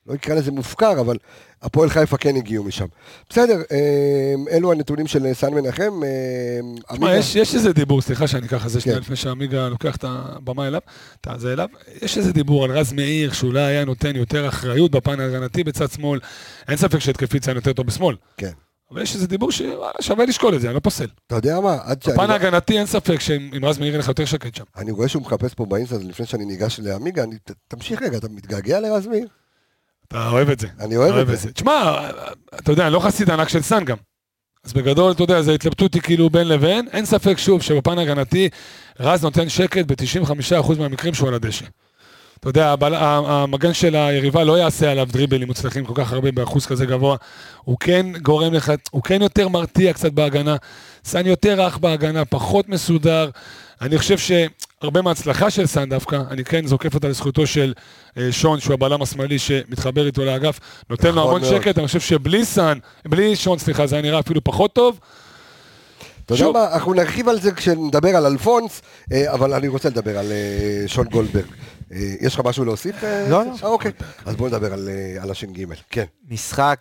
S1: לא נקרא לזה מופקר, אבל הפועל חיפה כן הגיעו משם. בסדר, אה, אלו הנתונים של סן מנחם. אה,
S3: תשמע,
S1: עמיגה-
S3: יש, יש איזה דיבור, סליחה שאני ככה זה שנייה
S1: כן.
S3: לפני שעמיגה לוקח את הבמה אליו, את זה אליו, יש איזה דיבור על רז מאיר, שאולי היה נותן יותר אחריות בפן ההגנתי בצד שמאל, אין ספק שהתקפית היה יותר טוב בשמאל,
S1: כן.
S3: אבל יש איזה דיבור ששווה לשקול את זה, אני לא פוסל.
S1: אתה יודע מה? עד שאני...
S3: בפן ההגנתי אין ספק שאם רז מאיר יהיה לך יותר שקט שם.
S1: אני רואה שהוא מחפש פה באינסטאט לפני שאני ניגש לעמיגה, תמשיך רגע, אתה מתגעגע לרז מאיר?
S3: אתה אוהב את זה.
S1: אני אוהב את זה.
S3: תשמע, אתה יודע, אני לא חסיד ענק של סאן גם. אז בגדול, אתה יודע, זו התלבטות היא כאילו בין לבין. אין ספק, שוב, שבפן ההגנתי, רז נותן שקט ב-95% מהמקרים שהוא על הדשא. אתה יודע, המגן של היריבה לא יעשה עליו דריבלים מוצלחים כל כך הרבה באחוז כזה גבוה. הוא כן גורם לך, הוא כן יותר מרתיע קצת בהגנה. סאן יותר רך בהגנה, פחות מסודר. אני חושב שהרבה מההצלחה של סאן דווקא, אני כן זוקף אותה לזכותו של אה, שון, שהוא הבלם השמאלי שמתחבר איתו לאגף, נותן לו
S1: נכון
S3: המון. שקט, אני חושב שבלי סאן, בלי שון, סליחה, זה היה נראה אפילו פחות טוב.
S1: אתה יודע
S3: שוב.
S1: מה, אנחנו נרחיב על זה כשנדבר על אלפונס, אה, אבל אני רוצה לדבר על אה, שון גולדברג. אה, יש לך משהו להוסיף?
S4: לא, לא.
S1: אה, אוקיי. אז בואו נדבר על, הש"ג. כן.
S4: משחק,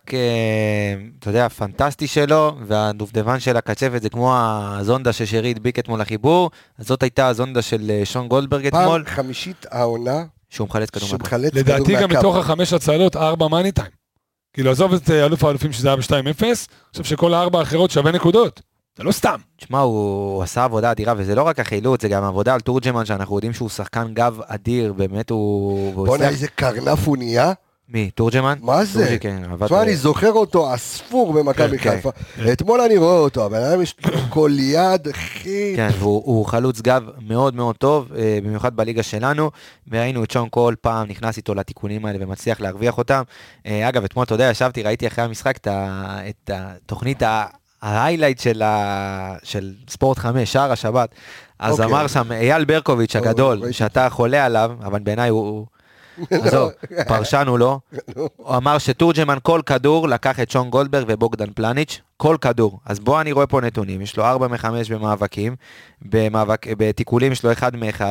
S4: אתה יודע, פנטסטי שלו, והדובדבן של הקצפת זה כמו הזונדה ששרי הדביק אתמול לחיבור, אז זאת הייתה הזונדה של שון גולדברג
S1: פעם
S4: אתמול,
S1: חמישית העונה
S4: שהוא מחלץ כדור מהקו.
S3: לדעתי גם. מתוך החמש הצלות, ארבע מאני טיים. כאילו, עזוב את אלוף האלופים שזה היה ב-2-0, אני חושב שכל הארבע האחרות שווה נקודות. זה לא סתם.
S4: תשמע, הוא הוא עשה עבודה אדירה, וזה לא רק החילוץ, זה גם עבודה על תורג'מן, שאנחנו יודעים שהוא שחקן גב אדיר, באמת הוא...
S1: בוא'נה, איזה קרנף הוא נהיה.
S4: מי? תורג'מן?
S1: מה זה?
S4: תורג'י, כן, עבד...
S1: תשמע, אני זוכר אותו אספור במכבי
S4: כן,
S1: חיפה. אתמול אני רואה אותו, הבן אדם יש לו כל יד, אחי.
S4: כן, והוא הוא חלוץ גב מאוד מאוד טוב, אה, במיוחד בליגה שלנו, וראינו את שון כל פעם נכנס איתו לתיקונים האלה ומצליח להרוויח אותם. אה, אגב, אתמול, אתה יודע, ישבתי, ראיתי אחרי המשחק את התוכנית ה... ה highlight של, ה... של ספורט 5, שער השבת, אז
S1: אוקיי.
S4: אמר שם אייל ברקוביץ' הגדול,
S1: ראיתי.
S4: שאתה חולה עליו, אבל בעיניי הוא... עזוב, פרשן הוא לא. הוא אמר שתורג'מן כל כדור לקח את שון גולדברג ובוגדן פלניץ', כל כדור. אז בוא אני רואה פה נתונים, יש לו 4 מ-5 במאבקים, במאבק, בתיקולים יש לו 1 מ-1,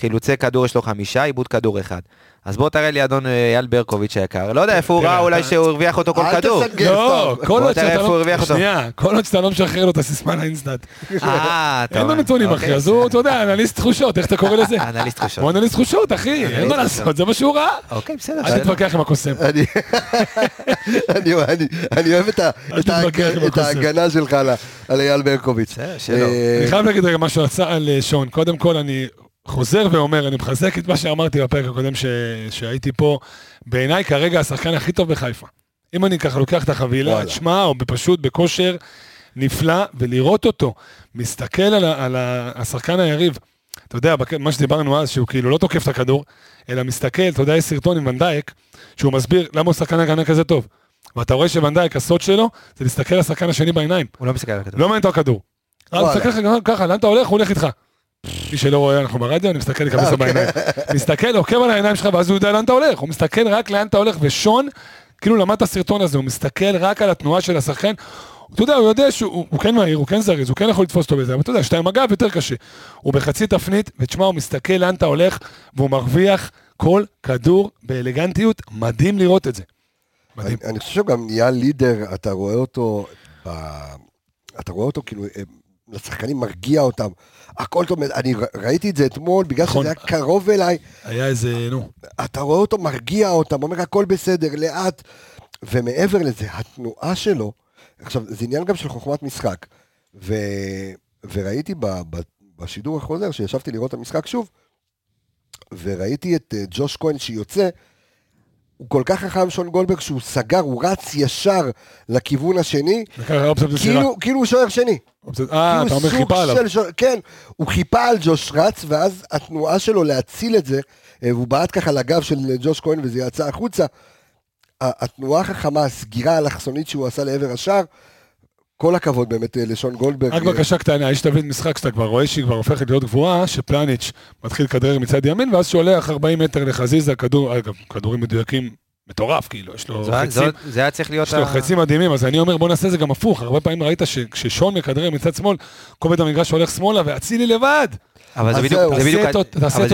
S4: חילוצי כדור יש לו 5, עיבוד כדור 1. אז בוא תראה לי אדון אה, אייל ברקוביץ' היקר, לא יודע איפה הוא ראה אולי שהוא הרוויח אותו כל
S1: אל
S4: כדור.
S1: תסנגר
S3: לא,
S1: סתם.
S3: כל
S4: בוא
S3: עוד
S4: תראה
S3: שאתה לא... שנייה, כל עוד שאתה לא משחרר לו את הסיסמה לאינסטאט.
S4: אה,
S3: אין לו. נתונים, אחי,
S4: אוקיי,
S3: אז הוא, אתה יודע, אנליסט תחושות, איך אתה קורא לזה?
S4: אנליסט תחושות.
S3: הוא אנליסט תחושות, אחי, אין מה לעשות, זה מה שהוא ראה.
S4: אוקיי, בסדר.
S3: אל. תתווכח עם הקוסם.
S1: אני- אוהב את
S3: אל.
S1: ההגנה שלך על אייל ברקוביץ'.
S3: אני חייב להגיד רגע משהו על אה, שון. קודם כל, אני חוזר ואומר, אני מחזק את מה שאמרתי בפרק הקודם ש- שהייתי פה. בעיניי כרגע השחקן הכי טוב בחיפה. אם אני ככה לוקח את החבילה,
S1: וואלה.
S3: תשמע, או פשוט בכושר נפלא, ולראות אותו מסתכל על, ה- על ה- השחקן היריב. אתה יודע, מה שדיברנו אז, שהוא כאילו לא תוקף את הכדור, אלא מסתכל, אתה יודע, יש סרטון עם ונדייק, שהוא מסביר למה הוא שחקן הגנה כזה טוב. ואתה רואה שוונדייק, הסוד שלו, זה להסתכל לשחקן השני בעיניים.
S4: הוא לא מסתכל על הכדור.
S3: לא מעניין אותו הכדור.
S1: וואלה.
S3: תסתכל לך ככה, לאן אתה הולך, הוא הולך איתך. מי שלא רואה, אנחנו ברדיו, אני מסתכל, לך בעיניים. מסתכל, עוקב על העיניים שלך, ואז הוא יודע לאן אתה הולך. הוא מסתכל רק לאן אתה הולך, ושון, כאילו למד את הסרטון הזה, הוא מסתכל רק על התנועה של השחקן. אתה יודע, הוא יודע שהוא הוא- הוא כן מהיר, הוא כן זריז, הוא כן יכול לתפוס אותו בזה, אבל אתה יודע, שאתה עם הגב יותר קשה. הוא בחצי תפנית, ותשמע, הוא מסתכל לאן אתה הולך, והוא מרוויח כל כדור באלגנטיות, מדהים לראות את זה. מדהים.
S1: אני, חושב שהוא גם נהיה לידר, אתה רואה אותו. אתה רואה אותו כאילו, אה, לשחקנים מרגיע אותם, הכל טוב, אני ראיתי את זה אתמול, בגלל
S3: נכון.
S1: שזה היה קרוב אליי,
S3: היה איזה, נו,
S1: אתה רואה אותו מרגיע אותם, אומר הכל בסדר, לאט, ומעבר לזה, התנועה שלו, עכשיו, זה עניין גם של חוכמת משחק, ו... וראיתי ב... ב... בשידור החוזר, שישבתי לראות את המשחק שוב, וראיתי את אה, ג'וש כהן שיוצא, הוא כל כך חכם שון גולדברג שהוא סגר, הוא רץ ישר לכיוון השני. כאילו, כאילו הוא שוער שני.
S3: אופציה- אה, אתה
S1: כאילו
S3: אומר חיפה עליו.
S1: כן, הוא חיפה על ג'וש רץ, ואז התנועה שלו להציל את זה, אה, והוא בעט ככה לגב של ג'וש כהן וזה יצא החוצה. התנועה החכמה, הסגירה האלכסונית שהוא עשה לעבר השער, כל הכבוד באמת אה, לשון גולדברג.
S3: רק
S1: אה,
S3: בקשה קטנה, יש תביא משחק שאתה כבר רואה שהיא כבר הופכת להיות גבוהה, שפלניץ' מתחיל לכדרר מצד ימין, ואז שולח 40 מטר לחזיזה, כדור, אגב, כדורים מדויקים, מטורף, כאילו, יש לו
S4: זו-
S3: חצים,
S4: זו- זה היה צריך להיות...
S3: יש לו
S4: ה-
S3: חצים מדהימים, אז אני אומר, בוא נעשה זה גם הפוך, הרבה פעמים ראית שכששון מכדרר מצד שמאל, כובד המגרש הולך שמאלה, ואצילי לבד.
S4: אבל זה בדיוק,
S3: תעשה
S4: בדיוק,
S3: את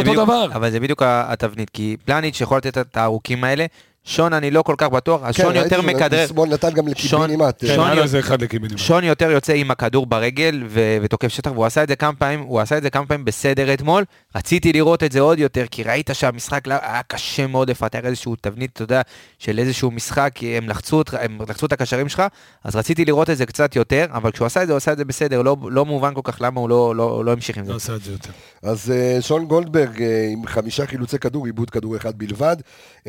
S3: אותו- דבר.
S4: אבל זה בדיוק התבנית, כי פלניץ' יכול לתת את הארוכים האלה, שון אני לא כל כך בטוח, אז
S1: כן,
S4: שון יותר מכדרר.
S1: שמאל נתן גם לקיבינימט.
S3: כן,
S4: שון יותר יוצא עם הכדור ברגל ו- ותוקף שטח, והוא עשה את זה כמה פעמים, הוא עשה את זה כמה פעמים בסדר אתמול. רציתי לראות את זה עוד יותר, כי ראית שהמשחק לא- היה קשה מאוד לפתח איזשהו תבנית, אתה יודע, של איזשהו משחק, כי הם לחצו, הם לחצו את הקשרים שלך, אז רציתי לראות את זה קצת יותר, אבל כשהוא עשה את זה, הוא עשה את זה בסדר, לא, לא מובן כל כך למה הוא לא, לא, לא המשיך עם זה.
S3: לא עשה את זה יותר.
S1: אז אה, שון גולדברג אה, עם חמישה חילוצי כדור, עיבוד כדור אחד בלבד, 100%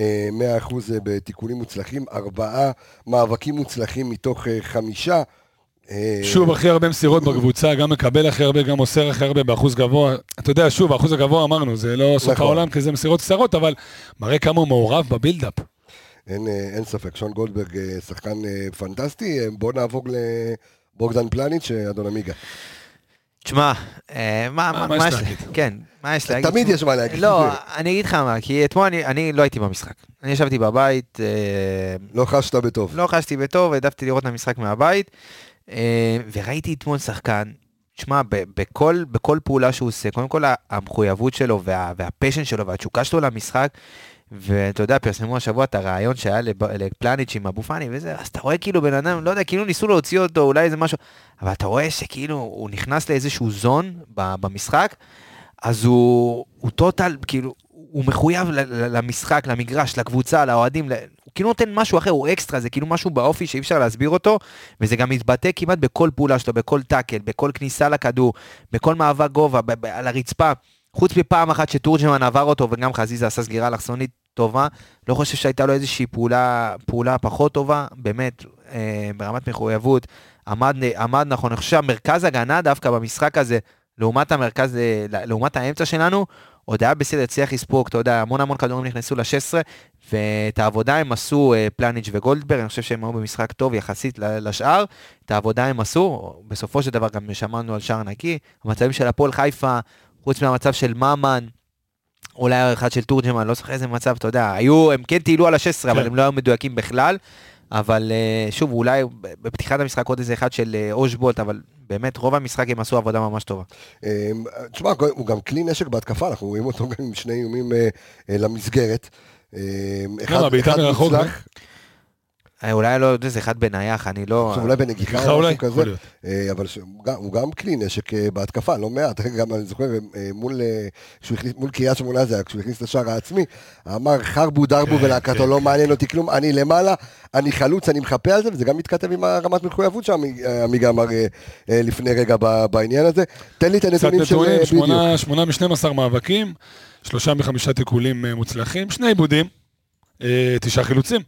S1: אחוז בתיקונים מוצלחים, ארבעה מאבקים מוצלחים מתוך אה, חמישה. אה,
S3: שוב, הכי הרבה מסירות בקבוצה, גם מקבל הכי הרבה, גם מוסר הכי הרבה באחוז גבוה. אתה יודע, שוב, האחוז הגבוה אמרנו, זה לא סוף
S1: נכון.
S3: העולם, כי זה מסירות קצרות, אבל מראה כמה הוא מעורב בבילדאפ.
S1: אין, אה, אין ספק, שון גולדברג שחקן פנטסטי. בואו נעבור לבוגדן פלניץ', אדון עמיגה.
S4: תשמע, אה, מה,
S3: מה-
S4: מה,
S3: מה
S4: מה
S3: יש להגיד?
S4: כן, מה יש להגיד?
S1: תמיד יש מה להגיד.
S4: לא, אני אגיד לך מה, כי אתמול אני, אני לא הייתי במשחק. אני ישבתי בבית, אה,
S1: לא חשת בטוב.
S4: לא חשתי בטוב, העדפתי לראות את המשחק מהבית, אה, וראיתי אתמול שחקן, תשמע, בכל, בכל פעולה שהוא עושה, קודם כל המחויבות שלו וה, והפשן שלו והתשוקה שלו למשחק, ואתה יודע, פרסמו השבוע את הרעיון שהיה לפלניץ' עם אבו פאני וזה, אז אתה רואה כאילו בן אדם, לא יודע, כאילו ניסו להוציא אותו, אולי איזה משהו, אבל אתה רואה שכאילו הוא נכנס לאיזשהו זון במשחק, אז הוא, הוא טוטל, כאילו, הוא מחויב למשחק, למגרש, לקבוצה, לאוהדים, הוא כאילו נותן משהו אחר, הוא אקסטרה, זה כאילו משהו באופי שאי אפשר להסביר אותו, וזה גם מתבטא כמעט בכל פעולה שלו, בכל טאקל, בכל כניסה לכדור, בכל מאבק גובה, על הרצפה. חוץ מפעם אחת שתורג'מן עבר אותו וגם חזיזה עשה סגירה אלכסונית טובה, לא חושב שהייתה לו איזושהי פעולה, פעולה פחות טובה, באמת, אה, ברמת מחויבות, עמד, עמד נכון, אני חושב שהמרכז הגנה דווקא במשחק הזה, לעומת המרכז, אה, לעומת האמצע שלנו, עוד היה בסדר, הצליח לספוג, אתה יודע, המון המון כדורים נכנסו ל-16, ואת העבודה הם עשו אה, פלניץ' וגולדברג, אני חושב שהם היו במשחק טוב יחסית לשאר, את העבודה הם עשו, בסופו של דבר גם שמענו על שער נקי, המצבים של הפועל חיפה, חוץ מהמצב של ממן, אולי אחד של תורג'מן, לא זוכר איזה מצב, אתה יודע, היו, הם כן טיילו על ה-16, אבל
S3: כן.
S4: הם לא היו מדויקים בכלל. אבל אה, שוב, אולי בפתיחת המשחק עוד איזה אחד של אה, אושבולט, אבל באמת רוב המשחק הם עשו עבודה ממש טובה.
S1: אה, תשמע, הוא גם כלי נשק בהתקפה, אנחנו רואים אותו גם עם שני איומים אה, למסגרת. אחד
S3: למה, בעיטה
S1: אחד מוצלח,
S4: אולי לא, יודע, זה אחד בנייח, אני לא...
S1: עכשיו אולי בנגיחה
S3: נגיחה
S1: או? משהו כזה. אה, אבל הוא גם- כלי נשק אה, בהתקפה, לא מעט, גם אני זוכר אה, מול אה, קריית שמונה זה היה, כשהוא הכניס את השער העצמי, אמר חרבו דרבו
S3: כן,
S1: ולהקתו,
S3: כן,
S1: לא
S3: כן.
S1: מעניין אותי כלום, אני למעלה, אני חלוץ, אני מחפה על זה, וזה גם מתכתב עם הרמת מחויבות שעמיגה אמר אה, אה, לפני רגע בעניין הזה. תן לי את
S3: קצת
S1: הנתונים של... אה,
S3: נתונים,
S1: בדיוק.
S3: שמונה- שמונה מ-12 מאבקים, שלושה מחמישה תיקולים אה, מוצלחים, שני עיבודים, אה, תשעה חילוצים.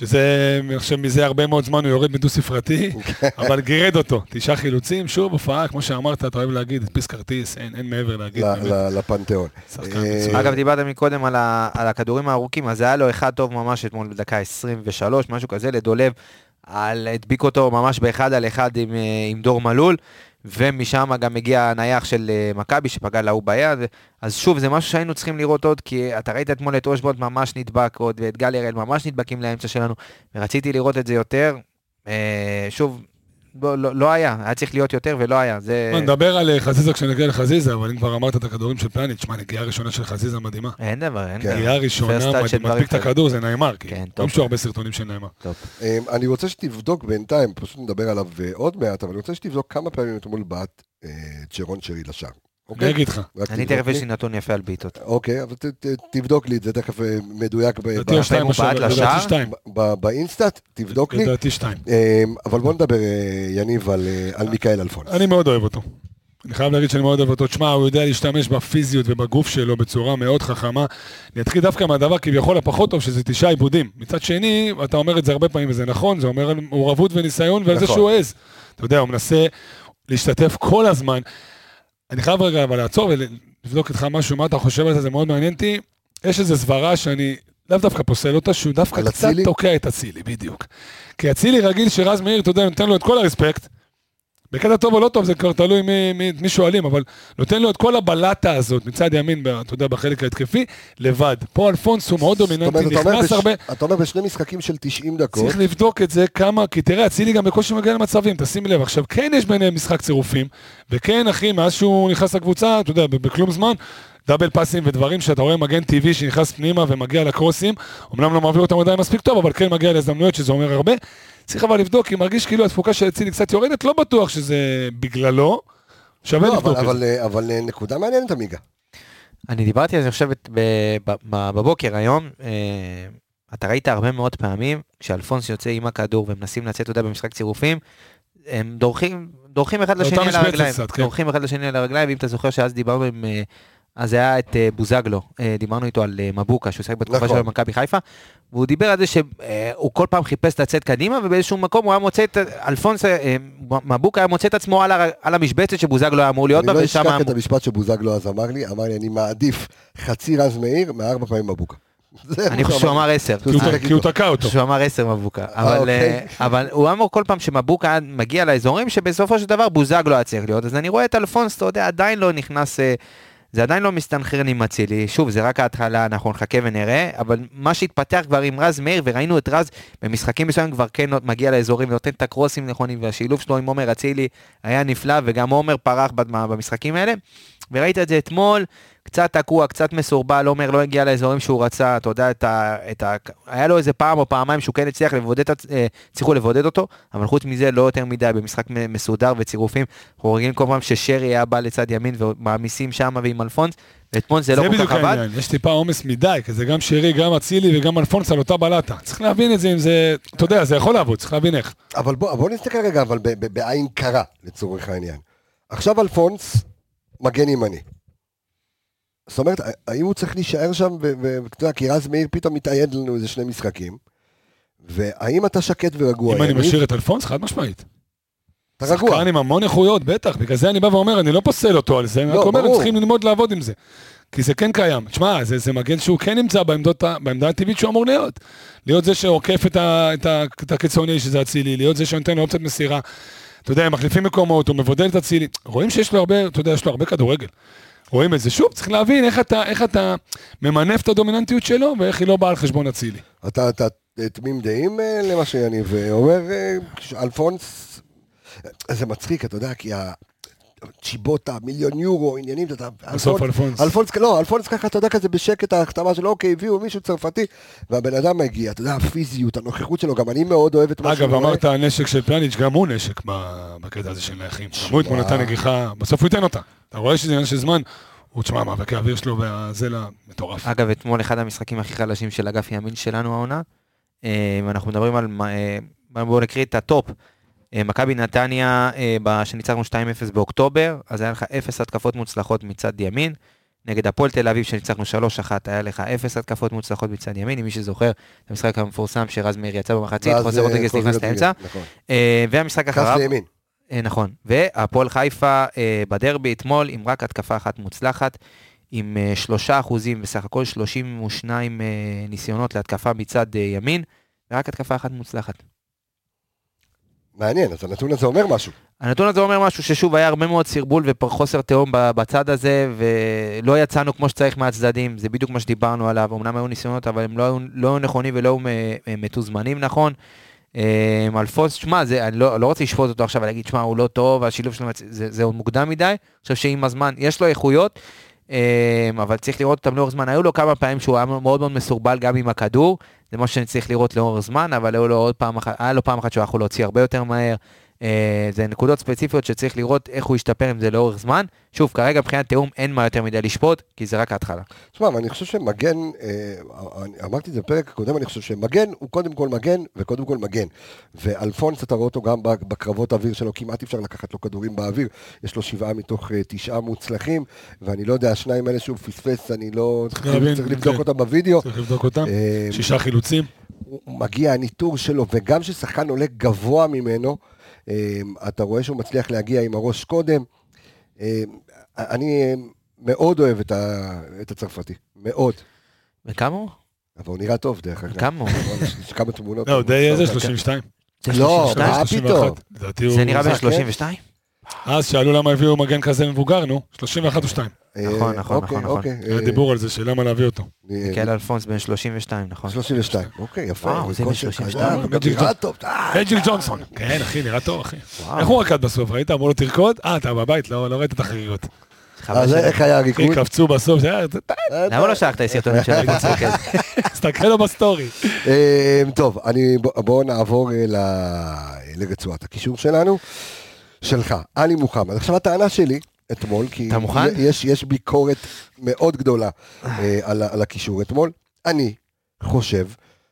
S3: שזה, אני חושב, מזה הרבה מאוד זמן הוא יורד מדו ספרתי, אבל גירד אותו. תשעה חילוצים, שוב הופעה, כמו שאמרת, אתה אוהב להגיד, הדפיס כרטיס, אין אין מעבר להגיד.
S1: ל-
S3: באמת.
S1: ל- לפנתיאון. אה.
S4: אגב, דיברת מקודם על, ה, על הכדורים הארוכים, אז היה לו אחד טוב ממש אתמול בדקה 23, משהו כזה, לדולב. על, הדביק אותו ממש באחד על אחד עם, אה, עם דור מלול, ומשם גם הגיע הנייח של אה, מכבי שפגע להוא ביד, אז שוב, זה משהו שהיינו צריכים לראות עוד, כי אתה ראית אתמול את אושבולט ממש נדבק עוד, ואת גל הראל ממש נדבקים לאמצע שלנו, ורציתי לראות את זה יותר. אה, שוב, לא, לא, לא היה, היה צריך להיות יותר ולא היה, זה...
S3: נדבר על אה, חזיזה כשנגיע לחזיזה, אבל אם כבר אמרת את הכדורים של פלניץ', שמע, נגיעה ראשונה של חזיזה מדהימה.
S4: אין דבר, אין
S1: כן.
S4: דבר.
S3: נגיעה ראשונה, מדביק את. הכדור, זה נעימר,
S4: כן,
S3: כאילו.
S4: טוב.
S3: יש לו הרבה סרטונים של.
S4: טוב.
S1: אמ, אני רוצה שתבדוק בינתיים, פשוט נדבר עליו אה, עוד מעט, אבל אני רוצה שתבדוק כמה פעמים אתמול בעט אה, צ'רון שרי לשער.
S3: אני
S1: אוקיי?
S3: אגיד לך.
S4: אני תכף. יש לי נתון יפה על בעיטות.
S1: אוקיי, אבל ת- ת- תבדוק לי את זה תכף אה, מדויק
S3: לדעתי שתיים
S4: הוא
S3: או שלוש,
S4: בעט לשער?
S3: לדעתי שתיים.
S1: ב- באינסטאט, תבדוק לי.
S3: לדעתי שתיים.
S1: אמ, אבל בוא נדבר, אה, יניב, על אה, על מיכאל אלפונס.
S3: אני מאוד אוהב אותו. אני חייב להגיד שאני מאוד אוהב אותו. תשמע, הוא יודע להשתמש בפיזיות ובגוף שלו בצורה מאוד חכמה. אני אתחיל דווקא מהדבר כביכול הפחות טוב, שזה תשעה עיבודים. מצד שני, אתה אומר את זה הרבה פעמים, וזה נכון, זה אומר על מעורבות וניסיון ועל זה
S1: נכון.
S3: שהוא העז. אתה יודע, הוא מנסה להשתתף כל הזמן. אני חייב רגע אבל לעצור ולבדוק איתך משהו, מה אתה חושב על זה, זה מאוד מעניין אותי. יש איזו סברה שאני לאו דווקא פוסל אותה, שהוא דווקא קצת? תוקע את אצילי, בדיוק. כי אצילי רגיל שרז מאיר, אתה יודע, נותן לו את כל הרספקט. בקטע טוב או לא טוב, זה כבר תלוי מי, מי, מי שואלים, אבל נותן לו את כל הבלטה הזאת מצד ימין, אתה יודע, בחלק ההתקפי, לבד. פה אלפונס הוא מאוד דומיננטי,
S1: אומרת, אתה
S3: נכנס
S1: בש-
S3: הרבה,
S1: אתה אומר בשני משחקים של 90 דקות,
S3: צריך לבדוק את זה כמה, כי תראה, אצילי גם בקושי מגיע למצבים, תשים לב. עכשיו, כן יש ביניהם משחק צירופים, וכן, אחי, מאז שהוא נכנס לקבוצה, אתה יודע, בכלום זמן, דאבל פאסים ודברים שאתה רואה מגן טבעי שנכנס פנימה ומגיע לקרוסים, אמנם לא מעביר אותם עדיין מספיק טוב, אבל כן מגיע להזדמנויות, שזה אומר הרבה. צריך אבל לבדוק, כי מרגיש כאילו התפוקה של אצילי קצת יורדת, לא בטוח שזה בגללו. שווה
S1: לא,
S3: לבדוק
S1: אבל-
S3: את זה.
S1: אבל, אה, אבל אה, נקודה מעניינת עמיגה.
S4: אני דיברתי על זה, אני חושב, ב- ב- ב- בבוקר היום, אה, אתה ראית הרבה מאוד פעמים, כשאלפונס יוצא עם הכדור ומנסים לצאת, אתה יודע, במשחק צירופים, הם דורכים, דורכים אחד לשני על הרגליים.
S3: קצת, כן.
S4: דורכים אחד לשני על הרגליים, ואם אתה זוכר שאז דיברנו עם... אז היה את אה, בוזגלו, אה, דיברנו איתו על אה, מבוקה, שהוא שיחק בתקופה
S1: נכון.
S4: שלו במכבי חיפה, והוא דיבר על זה שהוא כל פעם חיפש לצאת קדימה, ובאיזשהו מקום הוא היה מוצא את, אלפונס, מבוקה היה מוצא את עצמו על, המשבצת שבוזגלו היה אמור להיות
S1: אני
S4: בה,
S1: לא
S4: ושם
S1: אשכח את המשפט שבוזגלו אז אמר לי, אמר לי, אני מעדיף חצי רז מאיר מארבע פעמים מבוקה. זה
S4: אני חושב
S1: שהוא אמר.
S4: עשר.
S3: כי הוא-. תקע אותו.
S4: שהוא אמר עשר מבוקה, אבל,
S1: אוקיי.
S4: אבל הוא אמר כל פעם שמבוקה מגיע לאזורים שבסופו של דבר בוזגלו היה צריך להיות, אז אני רואה את אלפונס, אתה יודע, עדיין לא נכנס, זה עדיין לא מסתנכרן עם אצילי, שוב, זה רק ההתחלה, אנחנו נחכה ונראה, אבל מה שהתפתח כבר עם רז מאיר, וראינו את רז במשחקים מסוימים כבר כן מגיע לאזורים ונותן את הקרוסים נכונים, והשילוב שלו עם עומר אצילי היה נפלא, וגם עומר פרח במשחקים האלה, וראית את זה אתמול, קצת תקוע, קצת מסורבל, עומר לא הגיע לאזורים שהוא רצה, אתה יודע, את ה, את ה, היה לו איזה פעם או פעמיים שהוא כן הצליח לבודד, אה, הצליחו לבודד אותו, אבל חוץ מזה לא יותר מדי במשחק מסודר וצירופים, אנחנו רגילים כל פעם ששרי היה בא לצד ימין ומעמיסים שם ועם אלפונס, ואתמול זה לא כל
S3: בדיוק
S4: כך עבד.
S3: העניין, יש טיפה עומס מדי, כי זה גם שרי, גם אצילי וגם אלפונס על אותה בלטה. צריך להבין את זה אם זה, אתה יודע, זה יכול לעבוד, צריך להבין איך.
S1: אבל בוא, בוא נסתכל רגע, אבל ב- ב- בעין קרה, לצורך העניין. עכשיו אלפונס, מגן ימני. זאת אומרת, האם הוא צריך להישאר שם, ואתה יודע, כי רז מאיר פתאום מתאייד לנו איזה שני משחקים, והאם אתה שקט ורגוע?
S3: אם אני? משאיר את אלפונס, חד משמעית.
S1: אתה רגוע.
S3: שחקן עם המון איכויות, בטח, בגלל זה אני בא ואומר, אני לא פוסל אותו על זה, אני
S1: לא,
S3: רק אומר, הם. צריכים ללמוד לעבוד עם זה. כי זה כן קיים. תשמע, זה, זה מגן שהוא כן נמצא בעמדות, בעמדה הטבעית שהוא אמור להיות. להיות זה שעוקף את, ה, את, ה, את הקיצוני שזה אצילי, להיות זה שנותן לו אופציית מסירה. אתה יודע, הם מחליפים מקומות, הוא מבודל את אצילי. רואים שיש לו הרבה, אתה יודע, יש לו הרבה כדורגל. רואים את זה. שוב, צריך להבין איך אתה, איך אתה ממנף את הדומיננטיות שלו, ואיך היא לא באה על חשבון אצילי.
S1: אתה, אתה תמים דעים אה, למה שיניב אה, אומר, אה, אלפונס, זה מצחיק, אתה יודע, כי. צ'יבוטה, מיליון יורו, עניינים, אתה יודע,
S3: בסוף אלפונס.
S1: אלפונס, לא, אלפונס ככה, אתה יודע, כזה בשקט, ההחתמה שלו, אוקיי, הביאו מישהו צרפתי, והבן אדם מגיע, אתה יודע, הפיזיות, הנוכחות שלו, גם אני מאוד אוהב את מה שהוא
S3: אגב. אמרת הנשק של פלניץ', גם הוא נשק בקטע הזה של נייחים. גם הוא אתמול
S1: שמע.
S3: נתן נגיחה, בסוף הוא ייתן אותה. אתה רואה שזה עניין של זמן, הוא, תשמע, מאבקי האוויר שלו והזה לה- מטורף.
S4: אגב, אתמול אחד המשחקים הכי חלשים של אגף ימין שלנו העונה. אה, ואנחנו מדברים על, מה- אה, בואו נקריא את הטופ. אה, מכבי נתניה, אה, שניצחנו 2-0 באוקטובר, אז היה לך 0 התקפות מוצלחות מצד ימין. נגד הפועל תל אביב שניצחנו 3-1, היה לך 0 התקפות מוצלחות מצד ימין, אם מי שזוכר, המשחק המפורסם שרז מאיר יצא במחצית,
S1: ואז,
S4: חוזר
S1: אה,
S4: רודריגס נכנס לאמצע.
S1: נכון.
S4: אה, והמשחק אחריו,
S1: לימין.
S4: אה, נכון. והפועל חיפה אה, בדרבי אתמול עם רק התקפה אחת מוצלחת, עם אה, שלושה אחוזים בסך הכל 32 אה, ניסיונות להתקפה מצד אה, ימין, ורק התקפה אחת מוצלחת.
S1: מעניין, אז הנתון הזה אומר משהו.
S4: הנתון הזה אומר משהו ששוב היה הרבה מאוד סרבול וחוסר תהום בצד הזה ולא יצאנו כמו שצריך מהצדדים, זה בדיוק מה שדיברנו עליו, אמנם היו ניסיונות אבל הם לא היו, לא נכונים ולא היו מתוזמנים נכון. אה, אלפונס, שמע, אני לא, לא רוצה לשפוט אותו עכשיו ולהגיד, שמע, הוא לא טוב, השילוב שלו, זה, זה עוד מוקדם מדי, אני חושב שעם הזמן, יש לו איכויות, אבל צריך לראות אותם לאורך זמן, היו לו כמה פעמים שהוא היה מאוד מאוד מסורבל גם עם הכדור, זה מה שאני צריך לראות לאורך זמן, אבל היו לו עוד פעם אחת, היה לו פעם אחת שהוא יכול להוציא הרבה יותר מהר, זה נקודות ספציפיות שצריך לראות איך הוא ישתפר עם זה לאורך זמן. שוב, כרגע מבחינת תיאום אין מה יותר מדי לשפוט, כי זה רק ההתחלה.
S1: תשמע, אני חושב שמגן, אה, אני- אמרתי את זה בפרק הקודם, אני חושב שמגן הוא קודם כל מגן וקודם כל מגן. ואלפונס, אתה רואה אותו גם ב- בקרבות האוויר שלו, כמעט אפשר לקחת לו כדורים באוויר. יש לו שבעה מתוך אה, תשעה מוצלחים, ואני לא יודע, השניים האלה שהוא פספס, אני לא... צריך צריך לבדוק
S3: כן.
S1: אותם בווידאו.
S3: צריך לבדוק אותם.
S1: אה,
S3: שישה חילוצים.
S1: הוא מגיע, הניטור שלו, וגם כששחקן עולה גבוה ממנו, אה, אתה רואה שהוא מצליח להגיע עם הראש קודם. אה, אני אה, מאוד אוהב את ה- את הצרפתי, מאוד.
S4: וכמה הוא?
S1: אבל הוא נראה טוב, דרך אגב.
S4: כמה הוא?
S1: יש כמה תמונות.
S3: לא, די איזה 32.
S4: זה
S1: לא,
S4: 32?
S1: מה
S3: 31.
S1: פתאום?
S3: הוא...
S4: זה נראה בן
S1: כן?
S4: 32?
S3: אז שאלו למה הביאו מגן כזה מבוגר, נו, 31 או 2.
S1: אה,
S4: נכון, נכון,
S1: אוקיי,
S4: נכון,
S1: אוקיי.
S3: היה
S1: אה,
S3: דיבור על זה, שלמה להביא אותו.
S1: אה,
S4: קל אלפונס בן 32, נכון?
S1: 32, אוקיי, יפה.
S4: וואו, זה בן
S1: כושר
S4: 32.
S1: קיים, גם נראה טוב.
S3: רג'יל ג'ונסון. כן, אחי, נראה טוב, אחי. איך הוא רקד בסוף? ראית? אמרו לו תרקוד? אה, אתה בבית, לא לא ראית את החגיגות.
S1: אז איך היה הריקוד?
S3: קפצו בסוף, זה היה...
S4: למה לא שלחת לי סרטונים של רוקד?
S3: תסתכל לו בסטורי.
S1: טוב, אני- בוא- בואו נעבור ל- לרצועת הקישור שלנו. שלך, עלי מוחמד. עכשיו הטענה שלי, אתמול, כי
S4: אתה מוכן?
S1: יש, יש ביקורת מאוד גדולה אה, על, על הקישור אתמול. אני חושב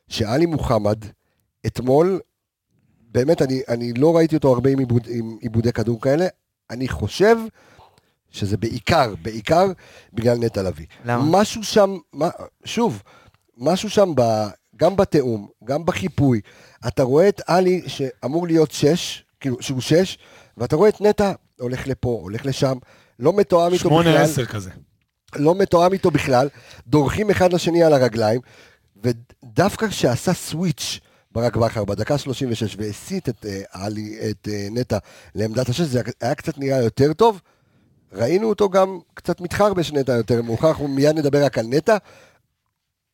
S1: שעלי מוחמד, אתמול, באמת, אני, אני לא ראיתי אותו הרבה עם, עיבוד, עם עיבודי כדור כאלה, אני חושב שזה בעיקר, בעיקר בגלל נטע לביא.
S4: למה?
S1: משהו שם, מה, שוב, משהו שם, ב, גם בתיאום, גם בחיפוי, אתה רואה את עלי שאמור להיות שש, כאילו, שהוא שש, ואתה רואה את נטע הולך לפה, הולך לשם, לא מתואם איתו בכלל.
S3: שמונה עשר כזה.
S1: לא מתואם איתו בכלל, דורכים אחד לשני על הרגליים, ודווקא כשעשה סוויץ' ברק בכר בדקה 36 והסיט את אה, עלי, את אה, נטע לעמדת השש, זה היה קצת נראה יותר טוב. ראינו אותו גם קצת מתחרבש נטע יותר מאוחר, אנחנו מיד נדבר רק על נטע.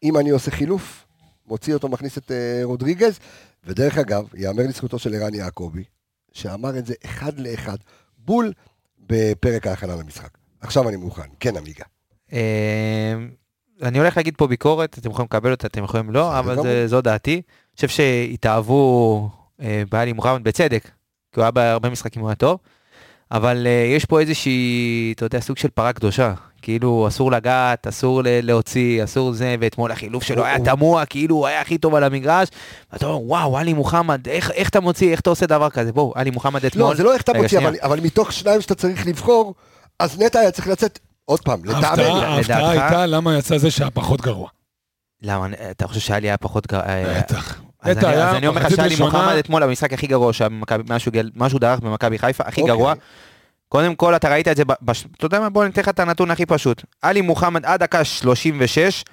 S1: אם אני עושה חילוף, מוציא אותו, מכניס את אה, רודריגז, ודרך אגב, יאמר לזכותו של ערן יעקבי, שאמר את זה אחד לאחד, בול בפרק ההכנה למשחק. עכשיו אני מוכן, כן עמיגה.
S4: אה, אני הולך להגיד פה ביקורת, אתם יכולים לקבל אותה, אתם יכולים לא, אבל זו דעתי. אני חושב שהתאהבו אה, בעלי מוחמד בצדק, כי הוא היה בהרבה משחקים הוא היה טוב, אבל אה, יש פה איזושהי, אתה יודע, סוג של פרה קדושה. כאילו אסור לגעת, אסור ל- להוציא, אסור זה, ואתמול החילוף שלו היה תמוה, כאילו הוא היה הכי טוב על המגרש, ואתה אומר, וואו, עלי מוחמד, איך איך אתה מוציא, איך אתה עושה דבר כזה? בואו, עלי מוחמד אתמול.
S1: לא, זה לא איך אתה מוציא. אבל, אבל מתוך שניים שאתה צריך לבחור, אז נטע היה צריך לצאת, עוד פעם,
S3: ההפתעה
S1: לטעמנו.
S3: ההפתעה? הייתה למה יצא זה שהיה פחות גרוע.
S4: למה, אתה חושב שעלי היה פחות... גר- אה,
S3: בטח.
S4: אז אני, אומר לך שאלי מוחמד אתמול המשחק הכי גרוע שהיה במכבי, שהוא דרך במכבי חיפה, הכי
S1: אוקיי.
S4: גרוע. קודם כל אתה ראית את זה, בש... אתה יודע מה בוא ניתן לך את הנתון הכי פשוט. עלי מוחמד עד דקה 36,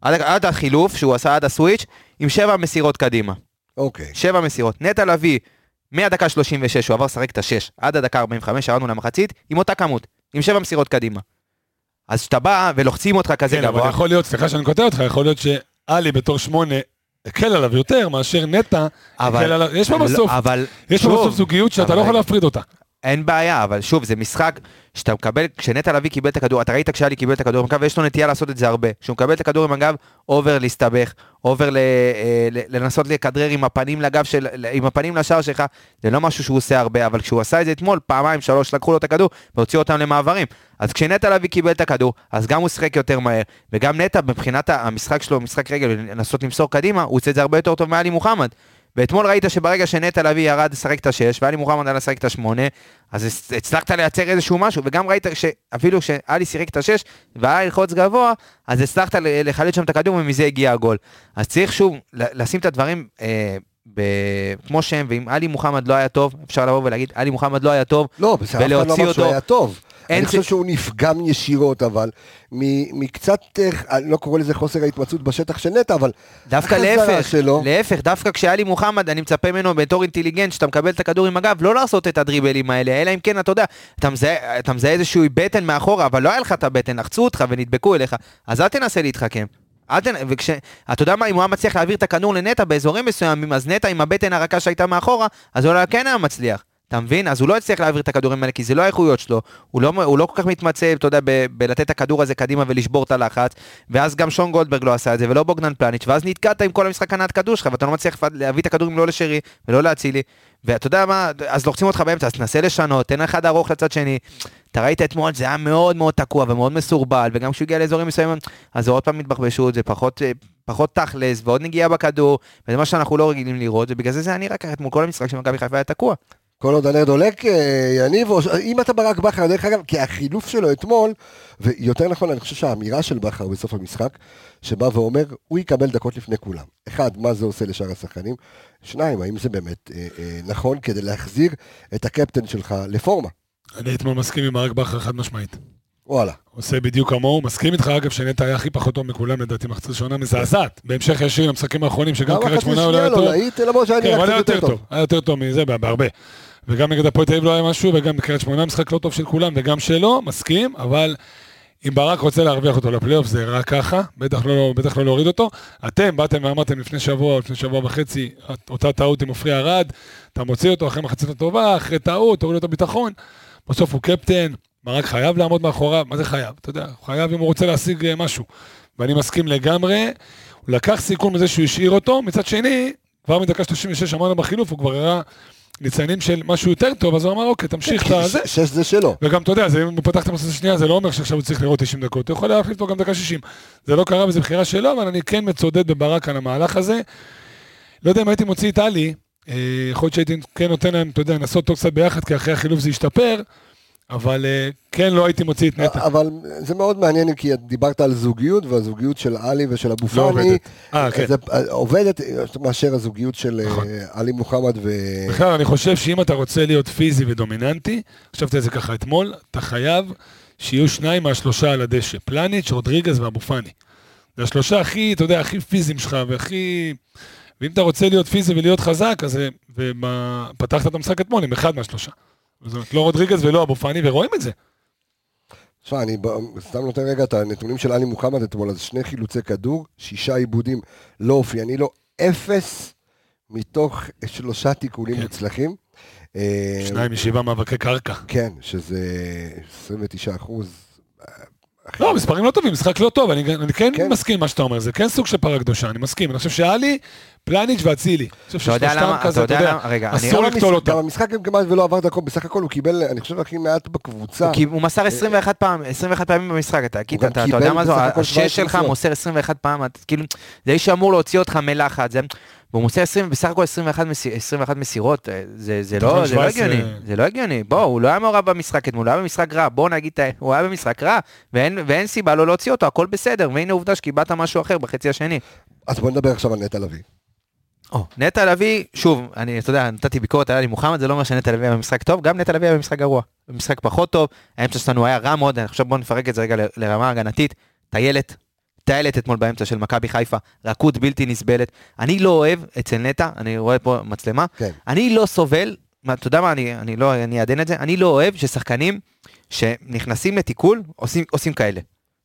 S4: עד, עד החילוף שהוא עשה עד הסוויץ', עם שבע מסירות קדימה.
S1: אוקיי.
S4: שבע מסירות. נטע לביא, מהדקה 36, הוא עבר לשחק את השש, עד הדקה 45, ירדנו למחצית, עם אותה כמות, עם שבע מסירות קדימה. אז כשאתה בא ולוחצים אותך כזה
S3: כן, אבל
S4: גבוה,
S3: יכול להיות, סליחה שאני קוטע אותך, יכול להיות שעלי בתור שמונה הקל עליו יותר מאשר נטע
S4: אבל...
S3: הקל עליו. יש פה
S4: לא,
S3: בסוף,
S4: אבל...
S3: יש פה בסוף זוגיות שאתה
S4: אבל
S3: לא יכול. להפריד אותה.
S4: אין בעיה, אבל שוב, זה משחק שאתה מקבל, כשנטע לביא קיבל את הכדור, אתה ראית כשאלי קיבל את הכדור עם הגב, ויש לו נטייה לעשות את זה הרבה. כשהוא מקבל את הכדור עם הגב, עובר להסתבך, עובר ל, אה, ל- לנסות לכדרר עם הפנים לגב של, עם הפנים לשער שלך, זה לא משהו שהוא עושה הרבה, אבל כשהוא עשה את זה אתמול, פעמיים, שלוש, לקחו לו את הכדור, והוציאו אותם למעברים. אז כשנטע לביא קיבל את הכדור, אז גם הוא שיחק יותר מהר, וגם נטע, מבחינת המשחק שלו, משחק רגל, לנסות למסור קדימה, הוא עושה את זה הרבה יותר טוב מעלי מוחמד. ואתמול ראית שברגע שנטע לביא ירד לשחק את השש, ואלי מוחמד עלה לשחק את השמונה, אז הצ- הצלחת לייצר איזשהו משהו, וגם ראית שאפילו כשאלי שיחק את השש, והיה ללחוץ גבוה, אז הצלחת לחלט שם את הכדור, ומזה הגיע הגול. אז צריך שוב לשים את הדברים אה, ב... כמו שהם, ואם עלי מוחמד לא היה טוב, אפשר לבוא ולהגיד, עלי מוחמד לא היה טוב,
S1: לא, בסדר, אף אחד לא
S4: ולהוציא
S1: אמר שהוא
S4: אותו-
S1: היה טוב. אני חושב שהוא נפגם ישירות, אבל מקצת, אה, לא קורא לזה חוסר ההתמצאות בשטח של נטע, אבל
S4: דווקא להפך,
S1: שלו,
S4: להפך, דווקא כשאלי מוחמד, אני מצפה ממנו בתור אינטליגנט, שאתה מקבל את הכדור עם הגב, לא לעשות את הדריבלים האלה, אלא אם כן, אתה יודע, אתה מזהה, איזשהו בטן מאחורה, אבל לא היה לך את הבטן, לחצו אותך ונדבקו אליך, אז אל תנסה להתחכם. אל תנ... וכש... אתה יודע מה, אם הוא היה מצליח להעביר את הכדור לנטע באזורים מסוימים, אז נטע עם הבטן הרכה שהייתה מאחורה, אז הוא כן היה מצליח. אתה מבין? אז הוא לא הצליח להעביר את הכדורים האלה, כי זה לא האיכויות שלו. הוא לא, הוא לא כל כך מתמצא, אתה יודע, ב- בלתת את הכדור הזה קדימה ולשבור את הלחץ. ואז גם שון גולדברג לא עשה את זה, ולא בוגדן פלניץ', ואז נתקעת עם כל המשחק הנעת כדור שלך, ואתה לא מצליח להביא את הכדורים לא לשרי ולא לאצילי. ואתה יודע מה, אז לוחצים אותך באמצע, אז תנסה לשנות, תן אחד ארוך לצד שני. אתה ראית אתמול, זה היה מאוד מאוד תקוע ומאוד מסורבל, וגם כשהוא הגיע לאזורים מסוימים, אז זה עוד פעם התבחבשות, זה פחות, אה, פחות תכלס, ועוד נגיעה בכדור, וזה מה שאנחנו לא רגילים לראות, ובגלל זה זה היה נראה ככה אתמול כל המשחק של מכבי חיפה היה תקוע.
S1: כל עוד הנר דולק, אה, יניב, או אם אתה ברק בכר, דרך אגב, כי החילוף שלו אתמול, ויותר נכון, אני חושב שהאמירה של בכר בסוף המשחק, שבא ואומר, הוא יקבל דקות לפני כולם. אחד, מה זה עושה לשאר השחקנים? שניים, האם זה באמת אה, אה, נכון כדי להחזיר את הקפטן שלך לפורמה?
S3: אני אתמול מסכים עם ברק בכר חד משמעית.
S1: וואלה.
S3: עושה בדיוק כמוהו, מסכים איתך אגב שנטע היה הכי פחות טוב מכולם לדעתי מחצית ראשונה מזעזעת, בהמשך ישיר למשחקים האחרונים שגם
S1: גם
S3: קריית שמונה הוא לא היה
S1: לא
S3: טוב,
S1: למרות שהיה
S3: כן,
S1: נראה קצת
S3: יותר טוב, היה יותר טוב מזה בה- בהרבה. וגם נגד הפועל תל אביב לא היה משהו, וגם בקריית שמונה משחק לא טוב של כולם, וגם שלו, מסכים, אבל אם ברק רוצה להרוויח אותו לפלייאוף זה רק ככה, בטח לא, בטח לא להוריד אותו. אתם באתם ואמרתם לפני שבוע, לפני שבוע וחצי, אותה טעות עם עופרי ארד, אתה מוציא אותו אחרי מחצית הטובה, אחרי טעות, תוריד לו את הביטחון, בסוף הוא קפטן, ברק חייב לעמוד מאחוריו, מה זה חייב? אתה יודע, הוא חייב אם הוא רוצה להשיג אה, משהו. ואני מסכים לגמרי, הוא לקח סיכון מזה שהוא השאיר אותו, מצד שני, כבר מדקה 36 אמרנו בחילוף, הוא כבר הראה ניצנים של משהו יותר טוב, אז הוא אמר, אוקיי, תמשיך את הזה.
S1: ש- שש זה שלו.
S3: וגם, אתה יודע, זה, אם הוא פתח את המסוס השנייה, זה לא אומר שעכשיו הוא צריך לראות 90 דקות, הוא יכול להחליף אותו גם דקה 60. זה לא קרה וזו בחירה שלו, אבל אני כן מצודד בברק על המהלך הזה. לא יודע אם הייתי מוציא את עלי, אה, יכול להיות שהייתי כן נותן להם, אתה יודע, לנסות אותו קצת ביחד, כי אחרי החילוף זה ישתפר, אבל אה, כן לא הייתי מוציא את נטע.
S1: אבל זה מאוד מעניין, כי דיברת על זוגיות, והזוגיות של עלי ושל אבו
S3: לא
S1: פאני,
S3: עובדת. אה, כן.
S1: זה אה, עובדת מאשר הזוגיות של אה,
S3: נכון.
S1: עלי מוחמד ו...
S3: בכלל, אני חושב שאם אתה רוצה להיות פיזי ודומיננטי, חשבתי על זה ככה אתמול, אתה חייב שיהיו שניים מהשלושה על הדשא, פלניץ', רודריגז ואבו פאני. זה השלושה הכי, אתה יודע, הכי פיזיים שלך, והכי... ואם אתה רוצה להיות פיזי ולהיות חזק, אז אה, ומה- פתחת את המשחק אתמול עם אחד מהשלושה. זאת אומרת, לא רודריגז ולא אבו פאני, ורואים את זה.
S1: תשמע, אני סתם נותן רגע את הנתונים של עלי מוחמד אתמול, אז שני חילוצי כדור, שישה עיבודים לא אופייני לו, אפס מתוך שלושה תיקולים
S3: כן.
S1: מוצלחים. אה,
S3: שניים משבעה מאבקי קרקע.
S1: כן, שזה 29 אחוז.
S3: לא, מספרים לא טובים, משחק לא טוב, אני, אני כן,
S1: כן.
S3: מסכים עם מה שאתה אומר, זה כן סוג של פרה קדושה, אני מסכים. אני חושב שעלי, פלניץ' ואצילי.
S4: אתה יודע למה, אתה יודע למה, רגע,
S3: אסור לקטול אותם.
S1: המשחק גם כמעט ולא עבר דקות, בסך הכל הוא קיבל, אני חושב, הכי מעט בקבוצה.
S4: הוא מסר 21 פעם, 21 פעמים במשחק, אתה יודע מה זה,
S1: בסך הכל 17
S4: השש שלך. מוסר 21 פעם, כאילו, זה איש שאמור להוציא אותך מלחץ, והוא מוסר 20, בסך הכל 21 מסי- 21 מסירות, אה, זה זה לא זה לא
S3: 17.
S4: הגיוני, זה לא הגיוני, בוא, הוא לא היה מעורב במשחק אתמול, הוא היה במשחק רע, בוא נגיד, הוא היה במשחק רע, ואין ואין סיבה לא להוציא אותו, הכל בסדר, והנה עובדה שקיבלת משהו אחר בחצי השני.
S1: אז בוא נדבר עכשיו על נטע לביא.
S4: או, נטע לביא, שוב, אני, אתה יודע, נתתי ביקורת על עלי מוחמד, זה לא אומר שנטע לביא היה במשחק טוב, גם נטע לביא היה במשחק גרוע. במשחק פחות טוב, האמצע שלנו היה רע מאוד, עכשיו בואו נפרק את זה רגע לרמה הגנתית. טיילת, טיילת אתמול באמצע של מכבי חיפה, רכות בלתי נסבלת. אני לא אוהב אצל נטע, אני רואה פה מצלמה,
S1: כן.
S4: אני לא סובל, אתה יודע מה, אני, אני לא, אני אעדן את זה, אני לא אוהב ששחקנים שנכנסים לתיקול עושים, עושים כאלה.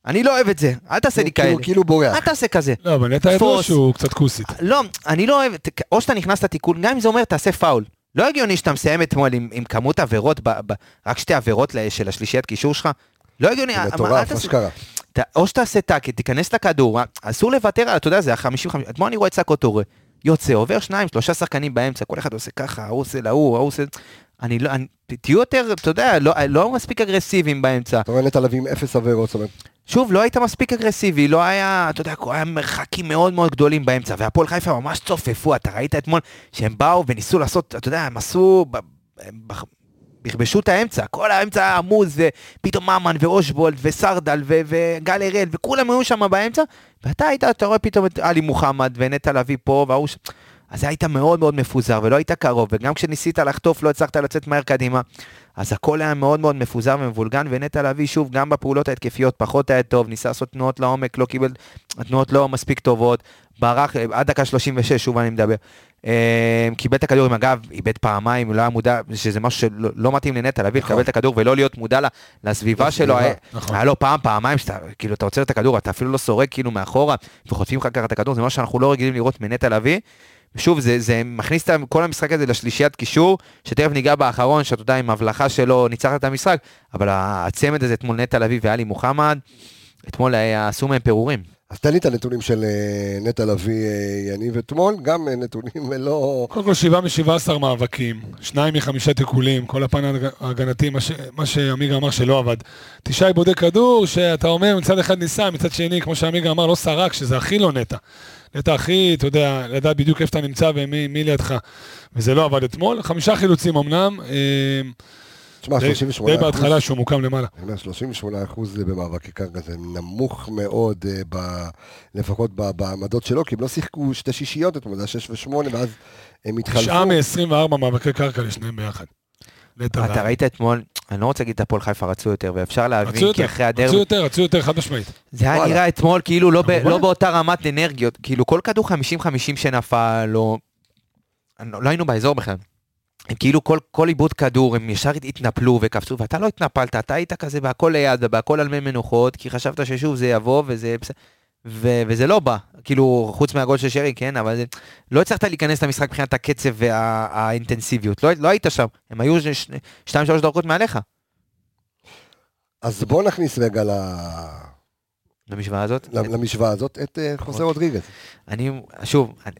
S4: אני לא אוהב את זה, אל תעשה לי כאלה.
S1: כאילו- כאילו בורח.
S4: אל תעשה כזה.
S3: לא, אבל נטע ידוע. שהוא קצת כוסית.
S4: לא, אני לא אוהב, או שאתה נכנס לתיקול, גם אם זה אומר תעשה פאול. לא הגיוני שאתה מסיים אתמול עם, עם כמות עבירות, ב, ב, רק שתי עבירות של השלישיית קישור שלך. לא הגיוני,
S1: זה מטורף,
S4: תעשה-
S1: אשכרה.
S4: או שתעשה attack, תיכנס לכדור, אסור לוותר על, אתה יודע, זה ה-50-50, אתמול אני רואה את סאקו טורה, יוצא, עובר שניים, שלושה שחקנים באמצע, כל אחד עושה ככה, ההוא עושה להוא, ההוא עושה... אני לא, אני, תהיו יותר, אתה יודע, לא, לא מספיק אגרסיביים באמצע.
S1: אתה רואה נטע לביא עם אפס עבירות, זאת אומרת,
S4: שוב, לא היית מספיק אגרסיבי, לא היה, אתה יודע, היה מרחקים מאוד מאוד גדולים באמצע, והפועל חיפה ממש צופפו, אתה ראית אתמול שהם באו וניסו לעשות, אתה יודע, הם עשו, בכבשו את האמצע, כל האמצע היה עמוז, ופתאום ממן ואושבולד וסרדל ו- וגל הראל, וכולם היו שם באמצע, ואתה היית, אתה רואה פתאום את עלי מוחמד ונטע לביא פה, וההוא ש... אז היית מאוד מאוד מפוזר ולא היית קרוב, וגם כשניסית לחטוף לא הצלחת לצאת מהר קדימה. אז הכל היה מאוד מאוד מפוזר ומבולגן, ונטע לביא, שוב, גם בפעולות ההתקפיות פחות היה טוב, ניסה לעשות תנועות לעומק, לא קיבל, התנועות לא מספיק טובות, ברח, אה, עד דקה 36, שוב אני מדבר. אה, קיבל את הכדור עם הגב, איבד פעמיים, לא היה מודע, שזה משהו שלא לא מתאים לנטע לביא,
S1: נכון.
S4: לקבל את הכדור ולא להיות מודע לסביבה שלו. היה-
S3: נכון.
S4: היה לו פעם, פעמיים, שאתה, כאילו, אתה עוצר את הכדור, אתה אפילו לא סורק כאילו מאחורה, וחוטפים לך ככה את הכדור, זה משהו שאנחנו לא רגילים לראות מנטע לביא. שוב, זה, זה מכניס את כל המשחק הזה לשלישיית קישור, שתכף ניגע באחרון, שאתה יודע, עם הבלחה שלו ניצחת את המשחק, אבל הצמד הזה אתמול נטע לביא ואלי מוחמד, אתמול היה- עשו מהם פירורים.
S1: אז תן לי את הנתונים של אה, נטע לביא, אה, יניב, אתמול, גם אה, נתונים לא...
S3: קודם כל שבעה משבעה עשר מאבקים, שניים מחמישה תיקולים, כל הפן ההג- ההגנתי, מה, ש, מה שעמיגה אמר שלא עבד. תשעה עיבודי כדור, שאתה אומר מצד אחד ניסה, מצד שני, כמו שעמיגה אמר, לא סרק, שזה הכי לא נטע. נטע הכי, אתה יודע, לדעת בדיוק איפה אתה נמצא ומי מי לידך. וזה לא עבד אתמול. חמישה חילוצים אמנם, אה,
S1: תשמע,
S3: די,
S1: 38
S3: די בהתחלה שהוא מוקם למעלה.
S1: אני אומר, 38 אחוז במאבקי קרקע זה נמוך מאוד, אה, ב, לפחות בעמדות שלו, כי הם לא שיחקו שתי שישיות אתמול, זה היה 6 ו-8, ואז הם התחלפו.
S3: תשעה מ-24 מאבקי קרקע לשניהם ביחד. נטע
S4: אתה. ראית אתמול, אני לא רוצה להגיד את הפועל חיפה רצו יותר, ואפשר
S3: רצו
S4: להבין,
S3: יותר,
S4: כי אחרי
S3: רצו
S4: הדרבי,
S3: יותר, רצו יותר, חד משמעית.
S4: זה היה. נראה אתמול כאילו לא, ב. לא באותה רמת אנרגיות, כאילו כל כדור 50-50 שנפל, לא, לא לא היינו באזור בכלל. הם כאילו כל, כל עיבוד כדור, הם ישר התנפלו וקפצו, ואתה לא התנפלת, אתה היית כזה בהכל ליד ובהכל על מי מנוחות, כי חשבת ששוב זה יבוא וזה בסדר. ו- וזה לא בא, כאילו, חוץ מהגול של שרי, כן, אבל זה, לא הצלחת להיכנס למשחק מבחינת הקצב והאינטנסיביות, לא, לא היית שם, הם היו 2-3 דקות מעליך,
S1: אז בואו נכניס רגע ל...
S4: למשוואה הזאת.
S1: למשוואה הזאת את אה, חוסה רודריגז.
S4: אני, שוב, אני,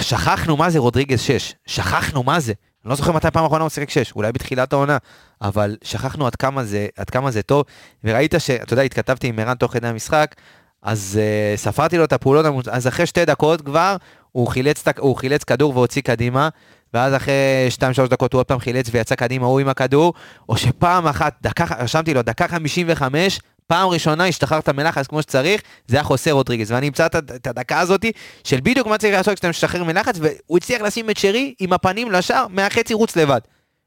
S4: שכחנו מה זה רודריגז 6, שכחנו מה זה. אני לא זוכר מתי פעם אחרונה הוא שיחק 6, אולי בתחילת העונה, אבל שכחנו עד כמה זה, עד כמה זה טוב, וראית שאתה יודע, התכתבתי עם ערן תוך כדי המשחק, אז uh, ספרתי לו את הפעולות, אז אחרי שתי דקות כבר, הוא חילץ, הוא חילץ כדור והוציא קדימה, ואז אחרי 2-3 דקות הוא עוד פעם חילץ ויצא קדימה, הוא עם הכדור, או שפעם אחת, דקה, רשמתי לו, דקה 55, פעם ראשונה השתחררת מלחץ כמו שצריך, זה היה חוסר רודריגז, ואני אמצא את, את הדקה הזאתי של בדיוק מה צריך לעשות כשאתה משתחרר מלחץ, והוא הצליח לשים את שרי עם הפנים לשער, מהחצי רוץ לבד.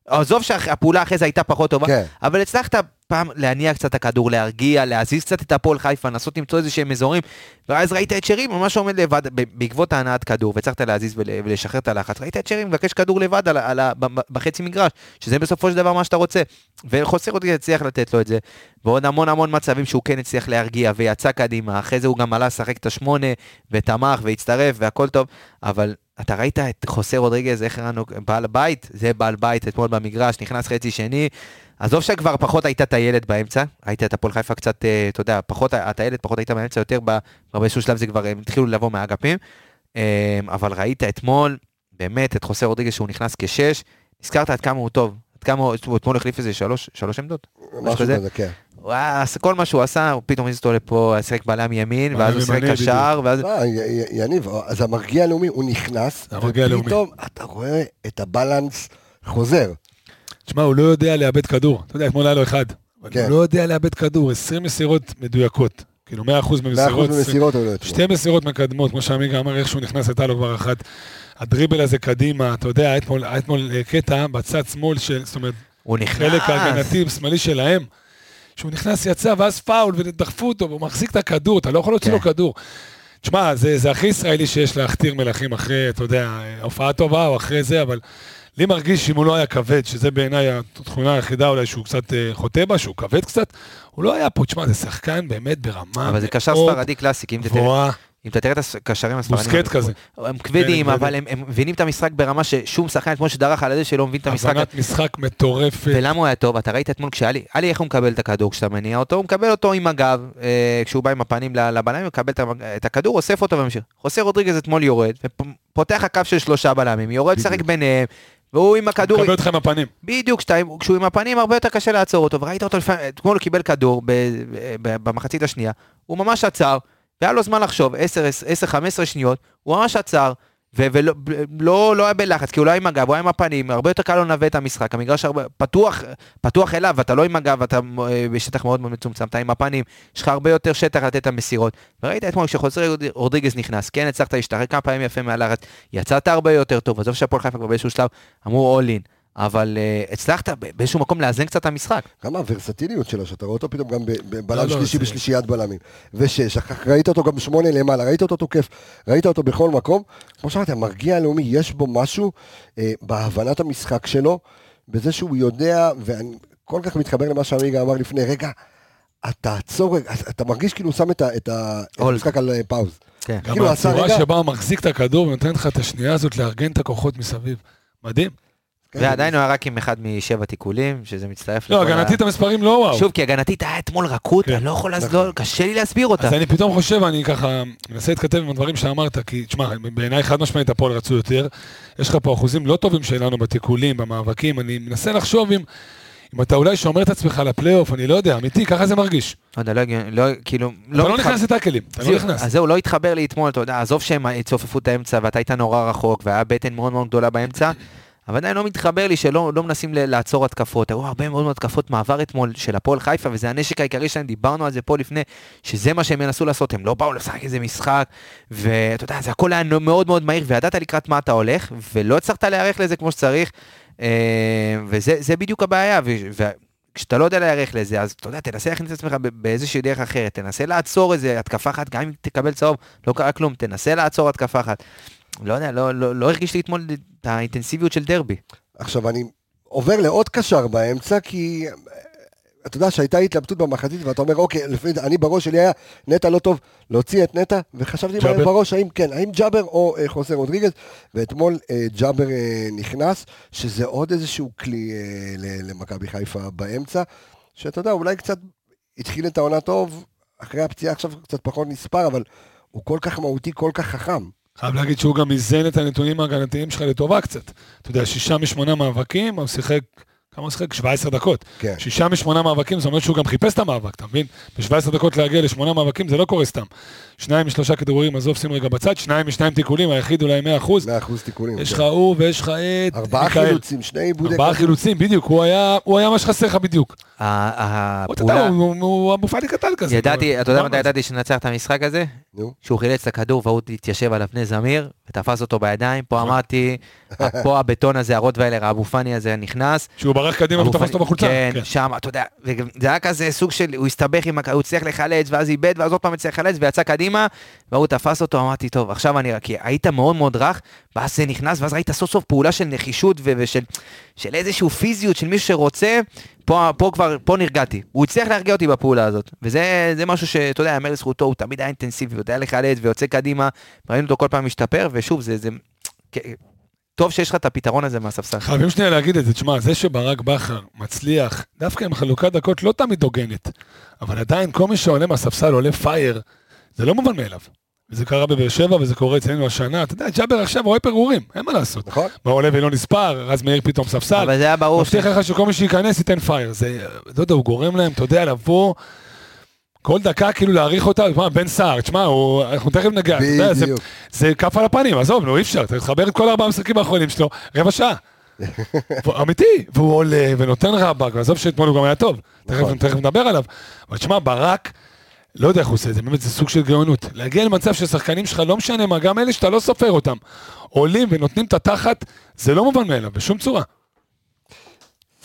S4: עזוב שהפעולה אחרי זה הייתה פחות טובה,
S1: כן.
S4: אבל הצלחת פעם להניע קצת את הכדור, להרגיע, להזיז קצת את הפועל חיפה, לנסות למצוא איזה שהם אזורים, ואז ראית את שרי ממש עומד לבד בעקבות ההנעת כדור, והצלחת להזיז ול- ולשחרר את הלחץ, ראית את שרי מבקש כדור לבד על, על ב- בחצי מגרש, שזה בסופו של דבר מה שאתה רוצה, וחוסר עוד הצליח לתת לו את זה, ועוד המון המון מצבים שהוא כן הצליח להרגיע ויצא קדימה, אחרי זה הוא גם עלה לשחק את השמונה, ותמך והצטרף והכל טוב, אבל אתה ראית את חוסה רודריגז, איך ראינו, בעל בית, זה בעל בית אתמול במגרש, נכנס חצי שני, עזוב שכבר פחות הייתה טיילת באמצע, היית את הפועל חיפה קצת, אה, אתה יודע, פחות, הטיילת פחות הייתה באמצע, יותר באיזשהו שלב זה כבר, הם התחילו לבוא מהאגפים, אה, אבל ראית אתמול, באמת, את חוסה רודריגז שהוא נכנס כשש, נזכרת עד כמה הוא טוב, עד כמה הוא, אתמול החליף איזה שלוש, שלוש עמדות.
S1: משהו.
S4: כזה,
S1: כן.
S4: היה, כל מה שהוא עשה, הוא פתאום הזיז אותו לפה, שיחק בלם ימין, ואז הוא שיחק קשר, ואז...
S1: לא, י- י- יניב, אז המרגיע הלאומי, הוא נכנס. ופתאום אתה רואה את הבלנס חוזר.
S3: תשמע, הוא לא יודע לאבד כדור. אתה יודע, אתמול היה לו אחד.
S1: כן.
S3: הוא לא יודע לאבד כדור, 20 מסירות מדויקות. כאילו 100%
S1: 100%
S3: במסירות.
S1: במסירות הוא לא אתמול.
S3: שתי מסירות מקדמות, כמו שעמיגה אמר, איך שהוא נכנס הייתה לו כבר אחת. הדריבל הזה קדימה, אתה יודע, היה אתמול, היה אתמול אה, קטע בצד שמאל של, זאת אומרת,
S4: הוא נכנס.
S3: חלק ההגנתי שמאלי שלהם, שהוא נכנס, יצא, ואז פאול, ודחפו אותו, והוא מחזיק את הכדור, אתה לא יכול להוציא
S4: כן.
S3: לו כדור. תשמע, זה, זה הכי ישראלי שיש להכתיר מלכים אחרי, אתה יודע, הופעה טובה או אחרי זה, אבל לי מרגיש שאם הוא לא היה כבד, שזה בעיניי התכונה היחידה אולי שהוא קצת אה, חוטא בה, שהוא כבד קצת, הוא לא היה פה, תשמע, זה שחקן באמת ברמה
S4: אבל זה קשר
S3: מאוד
S4: ספרדי קלאסי, אם
S3: גבוהה,
S4: אם אתה תראה את הקשרים הספרדים...
S3: בוסקט כזה.
S4: הם כבדים,
S3: כן,
S4: אבל הם מבינים את המשחק ברמה ששום שחקן אתמול שדרך על הדשא שלא מבין את המשחק.
S3: הבנת משחק מטורפת.
S4: ולמה הוא היה טוב? אתה ראית אתמול כשאלי, אלי איך הוא מקבל את הכדור כשאתה מניע אותו? הוא מקבל אותו עם הגב, אה, כשהוא בא עם הפנים לבלמים, הוא מקבל את הכדור, אוסף אותו וממשיך. חוסה רודריגז אתמול יורד, ופותח הקו של שלושה בלמים, יורד לשחק ביניהם, והוא עם הכדור,
S3: מקבל אותך עם הפנים.
S4: בדיוק, כשהוא עם הפנים הרבה יותר קשה לעצור אותו, וראית אותו לפעמים, אתמול הוא קיבל כדור במחצית השנייה, הוא ממש עצר, והיה לו זמן לחשוב, 10-15 שניות, הוא ממש עצר, ולא לא, לא היה בלחץ, כי הוא לא היה עם הגב, הוא היה עם הפנים, הרבה יותר קל לו לנווט את המשחק, המגרש הרבה, פתוח, פתוח אליו, אתה לא עם הגב, אתה אה, בשטח מאוד מאוד מצומצם, אתה עם הפנים, יש לך הרבה יותר שטח לתת את המסירות. וראית אתמול כשחוזר רודריגז נכנס, כן הצלחת להשתחרר כמה פעמים יפה מהלחץ, יצאת הרבה יותר טוב, עזוב שהפועל חיפה כבר באיזשהו שלב אמרו all in. אבל uh, הצלחת באיזשהו מקום לאזן קצת את המשחק.
S1: גם הוורסטיליות שלו, שאתה רואה אותו פתאום גם בבלם
S3: לא, לא,
S1: שלישי
S3: זה-
S1: בשלישיית בלמים. ושש, אחר כך ראית אותו גם בשמונה למעלה, ראית אותו תוקף, ראית אותו בכל מקום. כמו שאמרתי, המרגיע הלאומי, יש בו משהו אה, בהבנת המשחק שלו, בזה שהוא יודע, ואני כל כך מתחבר למה שעמיגה אמר לפני רגע, אתה עצור, אתה מרגיש כאילו הוא שם את ה- את ה- את. המשחק על אה, פאוז.
S4: כן.
S3: גם
S1: כאילו, עשה
S3: הצורה
S1: רגע-
S3: שבה הוא מחזיק את הכדור ונותן לך את השנייה הזאת לארגן את הכוחות מסביב. מדהים.
S1: כן,
S4: ועדיין הוא היה רק עם אחד משבע תיקולים, שזה מצטרף
S3: לא,
S4: לכל ה-
S3: הגנתית המספרים לא וואו.
S4: שוב, כי הגנתית היה אתמול רכות,
S3: כן.
S4: אני לא יכול להסביר, קשה לי להסביר אותה.
S3: אז אני פתאום חושב, אני ככה מנסה להתכתב עם הדברים שאמרת, כי תשמע, בעיניי חד משמעית הפועל רצו יותר. יש לך פה אחוזים לא טובים שלנו בתיקולים, במאבקים, אני מנסה לחשוב אם, אם אתה אולי שומר את עצמך לפלייאוף, אני לא יודע, אמיתי, ככה זה מרגיש.
S4: לא יודע, לא הגיוני, לא, כאילו,
S3: אתה לא
S4: התחב-
S3: נכנס לטאקלים, אתה לא
S4: זהו,
S3: נכנס.
S4: אז זהו, לא התחבר לי אתמול, אתה יודע, עזוב שהם צופפו את האמצע ואתה היית נורא רחוק והיה בטן מאוד מאוד גדולה באמצע, אבל עדיין לא מתחבר לי שלא לא מנסים לעצור התקפות. היו הרבה מאוד התקפות מעבר אתמול של הפועל חיפה, וזה הנשק העיקרי שלהם, דיברנו על זה פה לפני, שזה מה שהם ינסו לעשות, הם לא באו לשחק איזה משחק, ואתה יודע, זה הכל היה מאוד מאוד מהיר, וידעת לקראת מה אתה הולך, ולא הצלחת להיערך לזה כמו שצריך, אה, וזה זה בדיוק הבעיה, ו- ו- לא יודע להיערך לזה, אז אתה יודע, תנסה להכניס את עצמך באיזושהי דרך אחרת, תנסה לעצור איזה התקפה אחת, גם אם תקבל צהוב, לא קרה כלום, תנסה לעצור התקפה אחת. לא יודע, לא, לא, לא הרגיש לי אתמול את האינטנסיביות של דרבי.
S1: עכשיו, אני עובר לעוד קשר באמצע, כי אה, אתה יודע שהייתה התלבטות במחצית, ואתה אומר, אוקיי, לפי, אני בראש שלי היה, נטע לא טוב, להוציא את נטע, וחשבתי
S3: ג'אבר?
S1: בראש, האם כן, האם ג'אבר או אה, חוסר רודריגז, ואתמול אה, ג'אבר אה, נכנס, שזה עוד איזשהו כלי אה, ל- למכבי חיפה באמצע, שאתה יודע, אולי קצת התחיל את העונה טוב, אחרי הפציעה עכשיו קצת פחות נספר, אבל הוא כל כך מהותי, כל כך חכם.
S3: חייב להגיד שהוא גם איזן את הנתונים ההגנתיים שלך לטובה קצת. אתה יודע, שישה משמונה מאבקים, הוא שיחק, כמה הוא שיחק? 17 דקות.
S1: כן.
S3: שישה משמונה מאבקים, זאת אומרת שהוא גם חיפש את המאבק, אתה מבין? ב-17 דקות להגיע לשמונה מאבקים זה לא קורה סתם. שניים משלושה כדרורים, עזוב שים רגע בצד, שניים משניים תיקולים, היחיד אולי 100 אחוז.
S1: 100% תיקונים.
S3: יש
S1: כן.
S3: לך הוא ויש לך את
S1: ארבעה
S3: מיכאל.
S1: חילוצים, שני עיבודי
S3: ארבעה חילוצים, בדיוק, הוא היה הוא היה מה שחסר לך בדיוק.
S4: הפעולה,
S3: הוא- הוא הוא אבו פאני קטן כזה.
S4: ידעתי, אתה יודע מתי. ידעתי שננצח את המשחק הזה?
S1: נו.
S4: שהוא חילץ את הכדור והוא התיישב על אבני זמיר ותפס אותו בידיים, פה אמרתי, פה הבטון הזה, הרוטוויילר, האבו פאני הזה נכנס,
S3: שהוא ברח קדימה ותפס אותו בחולצה.
S4: כן,
S3: כן.
S4: שם, אתה יודע, זה היה כזה סוג של, הוא הסתבך עם, הוא הצליח לחלץ, ואז איבד, ואז עוד פעם הצליח לחלץ, ויצא קדימה, והוא תפס אותו, אמרתי, טוב, עכשיו אני, כי היית מאוד מאוד רך, ואז זה נכנס, ואז ראית סוף סוף פעולה של נחישות ו- ושל של איזשהו פיזיות של מישהו שרוצה, פה, פה כבר, פה נרגעתי. הוא הצליח להרגיע אותי בפעולה הזאת, וזה זה משהו שאתה יודע, יאמר לזכותו, הוא תמיד היה אינטנסיבי, יודע לחלץ ויוצא קדימה, ראינו אותו כל פעם משתפר, ושוב, זה, זה, טוב שיש לך את הפתרון הזה מהספסל.
S3: חייבים שנייה להגיד את זה, תשמע, זה שברק בכר מצליח, דווקא עם חלוקת דקות לא תמיד הוגנת, אבל עדיין כל מי שעולה מהספסל עולה פייר, זה לא מובן מאליו. וזה קרה בבאר שבע וזה קורה אצלנו השנה, אתה יודע, ג'אבר עכשיו רואה פירורים, אין מה לעשות.
S1: נכון?
S3: מה עולה ולא נספר, רז מאיר פתאום ספסל.
S4: אבל זה היה ברור
S3: מבטיח לך שכל מי שייכנס ייתן פייר. זה, לא יודע, הוא גורם להם, אתה יודע, לבוא כל דקה כאילו להעריך אותה, תשמע, בן סער, תשמע, אנחנו תכף נגע,
S1: בדיוק.
S3: זה כף על הפנים, עזוב, נו, אי אפשר, אתה תחבר את כל ארבעה המשחקים האחרונים שלו, רבע שעה. אמיתי, והוא עולה ונותן רבאק, ועזוב שאתמול הוא גם היה טוב, תכף
S1: נכון.
S3: תכף נדבר עליו. אבל תשמע, ברק, לא יודע איך הוא עושה את זה, באמת זה סוג של גאונות. להגיע למצב ששחקנים שלך, לא משנה מה, גם אלה שאתה לא סופר אותם, עולים ונותנים את התחת, זה לא מובן מאליו, בשום צורה.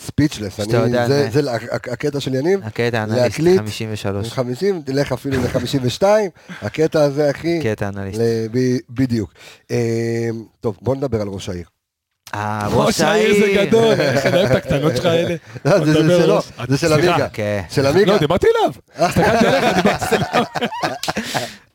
S1: ספיצ'לס,
S4: שאתה יודע,
S1: זה,
S4: זה-
S1: זה הק- הקטע של יניב,
S4: הקטע אנליסט
S1: להקליט.
S4: 53.
S1: 50, תלך אפילו ל-52, הקטע הזה, אחי,
S4: קטע אנליסט.
S1: ל- ב- בדיוק. אה, טוב, בוא נדבר על ראש העיר.
S4: אה,
S3: ראש העיר זה גדול, איך אני אוהב את הקטנות שלך האלה.
S1: לא, זה- שלו, זה של. עמיגה.
S4: כן.
S1: של עמיגה.
S3: לא, דיברתי אליו. הסתכלתי עליך, דיברתי אליו.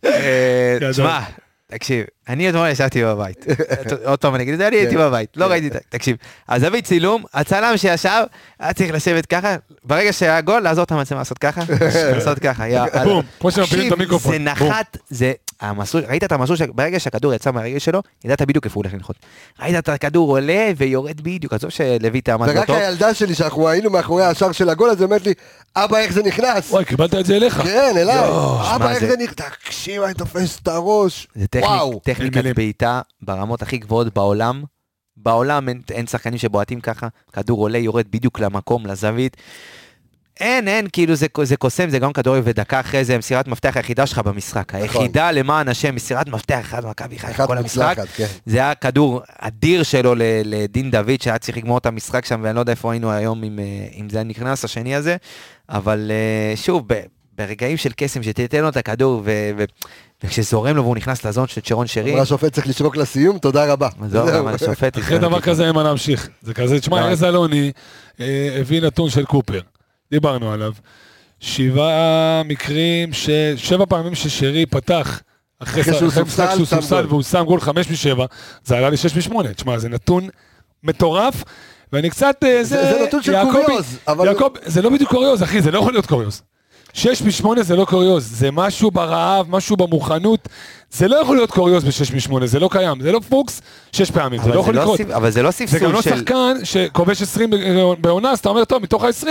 S4: אה. תשמע, תקשיב, אני אתמול ישבתי בבית. עוד פעם אני אגיד את זה, אני הייתי
S1: כן.
S4: בבית, לא ראיתי את זה. תקשיב, הזווית צילום, הצלם שישב, היה צריך לשבת ככה, ברגע שהיה גול, לעזור את המצלמה לעשות ככה, לעשות ככה.
S3: בום, כמו שמפילים את המיקרופון.
S4: זה. נחת, זה המסלול, ראית את המסלול, ברגע שהכדור יצא מהרגל שלו, ידעת בדיוק איפה הוא הולך לנחות. ראית את הכדור עולה ויורד בדיוק, עזוב שלויטה עמד
S1: ורק
S4: בטוב.
S1: הילדה שלי, שאנחנו היינו מאחורי השער של הגול הזה, אומרת לי, אבא, איך זה נכנס?
S3: וואי, קיבלת את זה אליך.
S1: כן, אליי. אבא, איך
S4: זה-
S1: נכנס? תקשיב, אני תופס את הראש.
S4: זה. טכניקת. בעיטה ברמות הכי גבוהות בעולם. בעולם אין שחקנים שבועטים ככה, כדור עולה, יורד בדיוק למקום, לזווית. אין, אין, כאילו זה, זה קוסם, זה גם כדורגל, ודקה אחרי זה מסירת מפתח היחידה שלך במשחק. היחידה למען השם, מסירת מפתח אחד מכבי חיפה
S1: אחת
S4: כל המשחק.
S1: כן.
S4: זה היה כדור אדיר שלו לדין דוד, שהיה צריך לגמור את המשחק שם, ואני לא יודע איפה היינו היום אם, אה, אם זה היה נכנס, השני הזה. אבל אה, שוב, ב- ברגעים של קסם, שתיתן לו את הכדור, ו- ו- וכשזורם לו והוא נכנס לזון של צ'רון שרי,
S1: אבל השופט צריך לשרוק לסיום, תודה רבה.
S4: זהו. גם השופט...
S3: אחרי דבר כזה אין מה להמשיך. זה כזה, תשמע,
S4: לא.
S3: ארז אלוני אה, הביא נתון של קופר, דיברנו עליו. שבעה מקרים, ש... שבע פעמים ששרי פתח אחרי
S1: אחרי שהוא סופסל,
S3: שהוא סופסל. והוא שם גול חמש משבע, זה עלה לי שש משמונה. תשמע, זה נתון מטורף, ואני קצת... אה,
S1: זה זה נתון של קוריוז, אבל...
S3: יעקב, זה לא בדיוק קוריוז, אחי, זה לא יכול להיות קוריוז. שש משמונה זה לא קוריוז, זה משהו ברעב, משהו במוכנות. זה לא יכול להיות קוריוז בשש משמונה, זה לא קיים, זה לא פוקס שש פעמים, זה לא יכול לקרות.
S4: ספ- אבל זה לא
S3: זה גם
S4: ספסול
S3: לא
S4: של...
S3: שחקן שכובש 20 בעונה, אז אתה אומר, טוב, מתוך ה-20,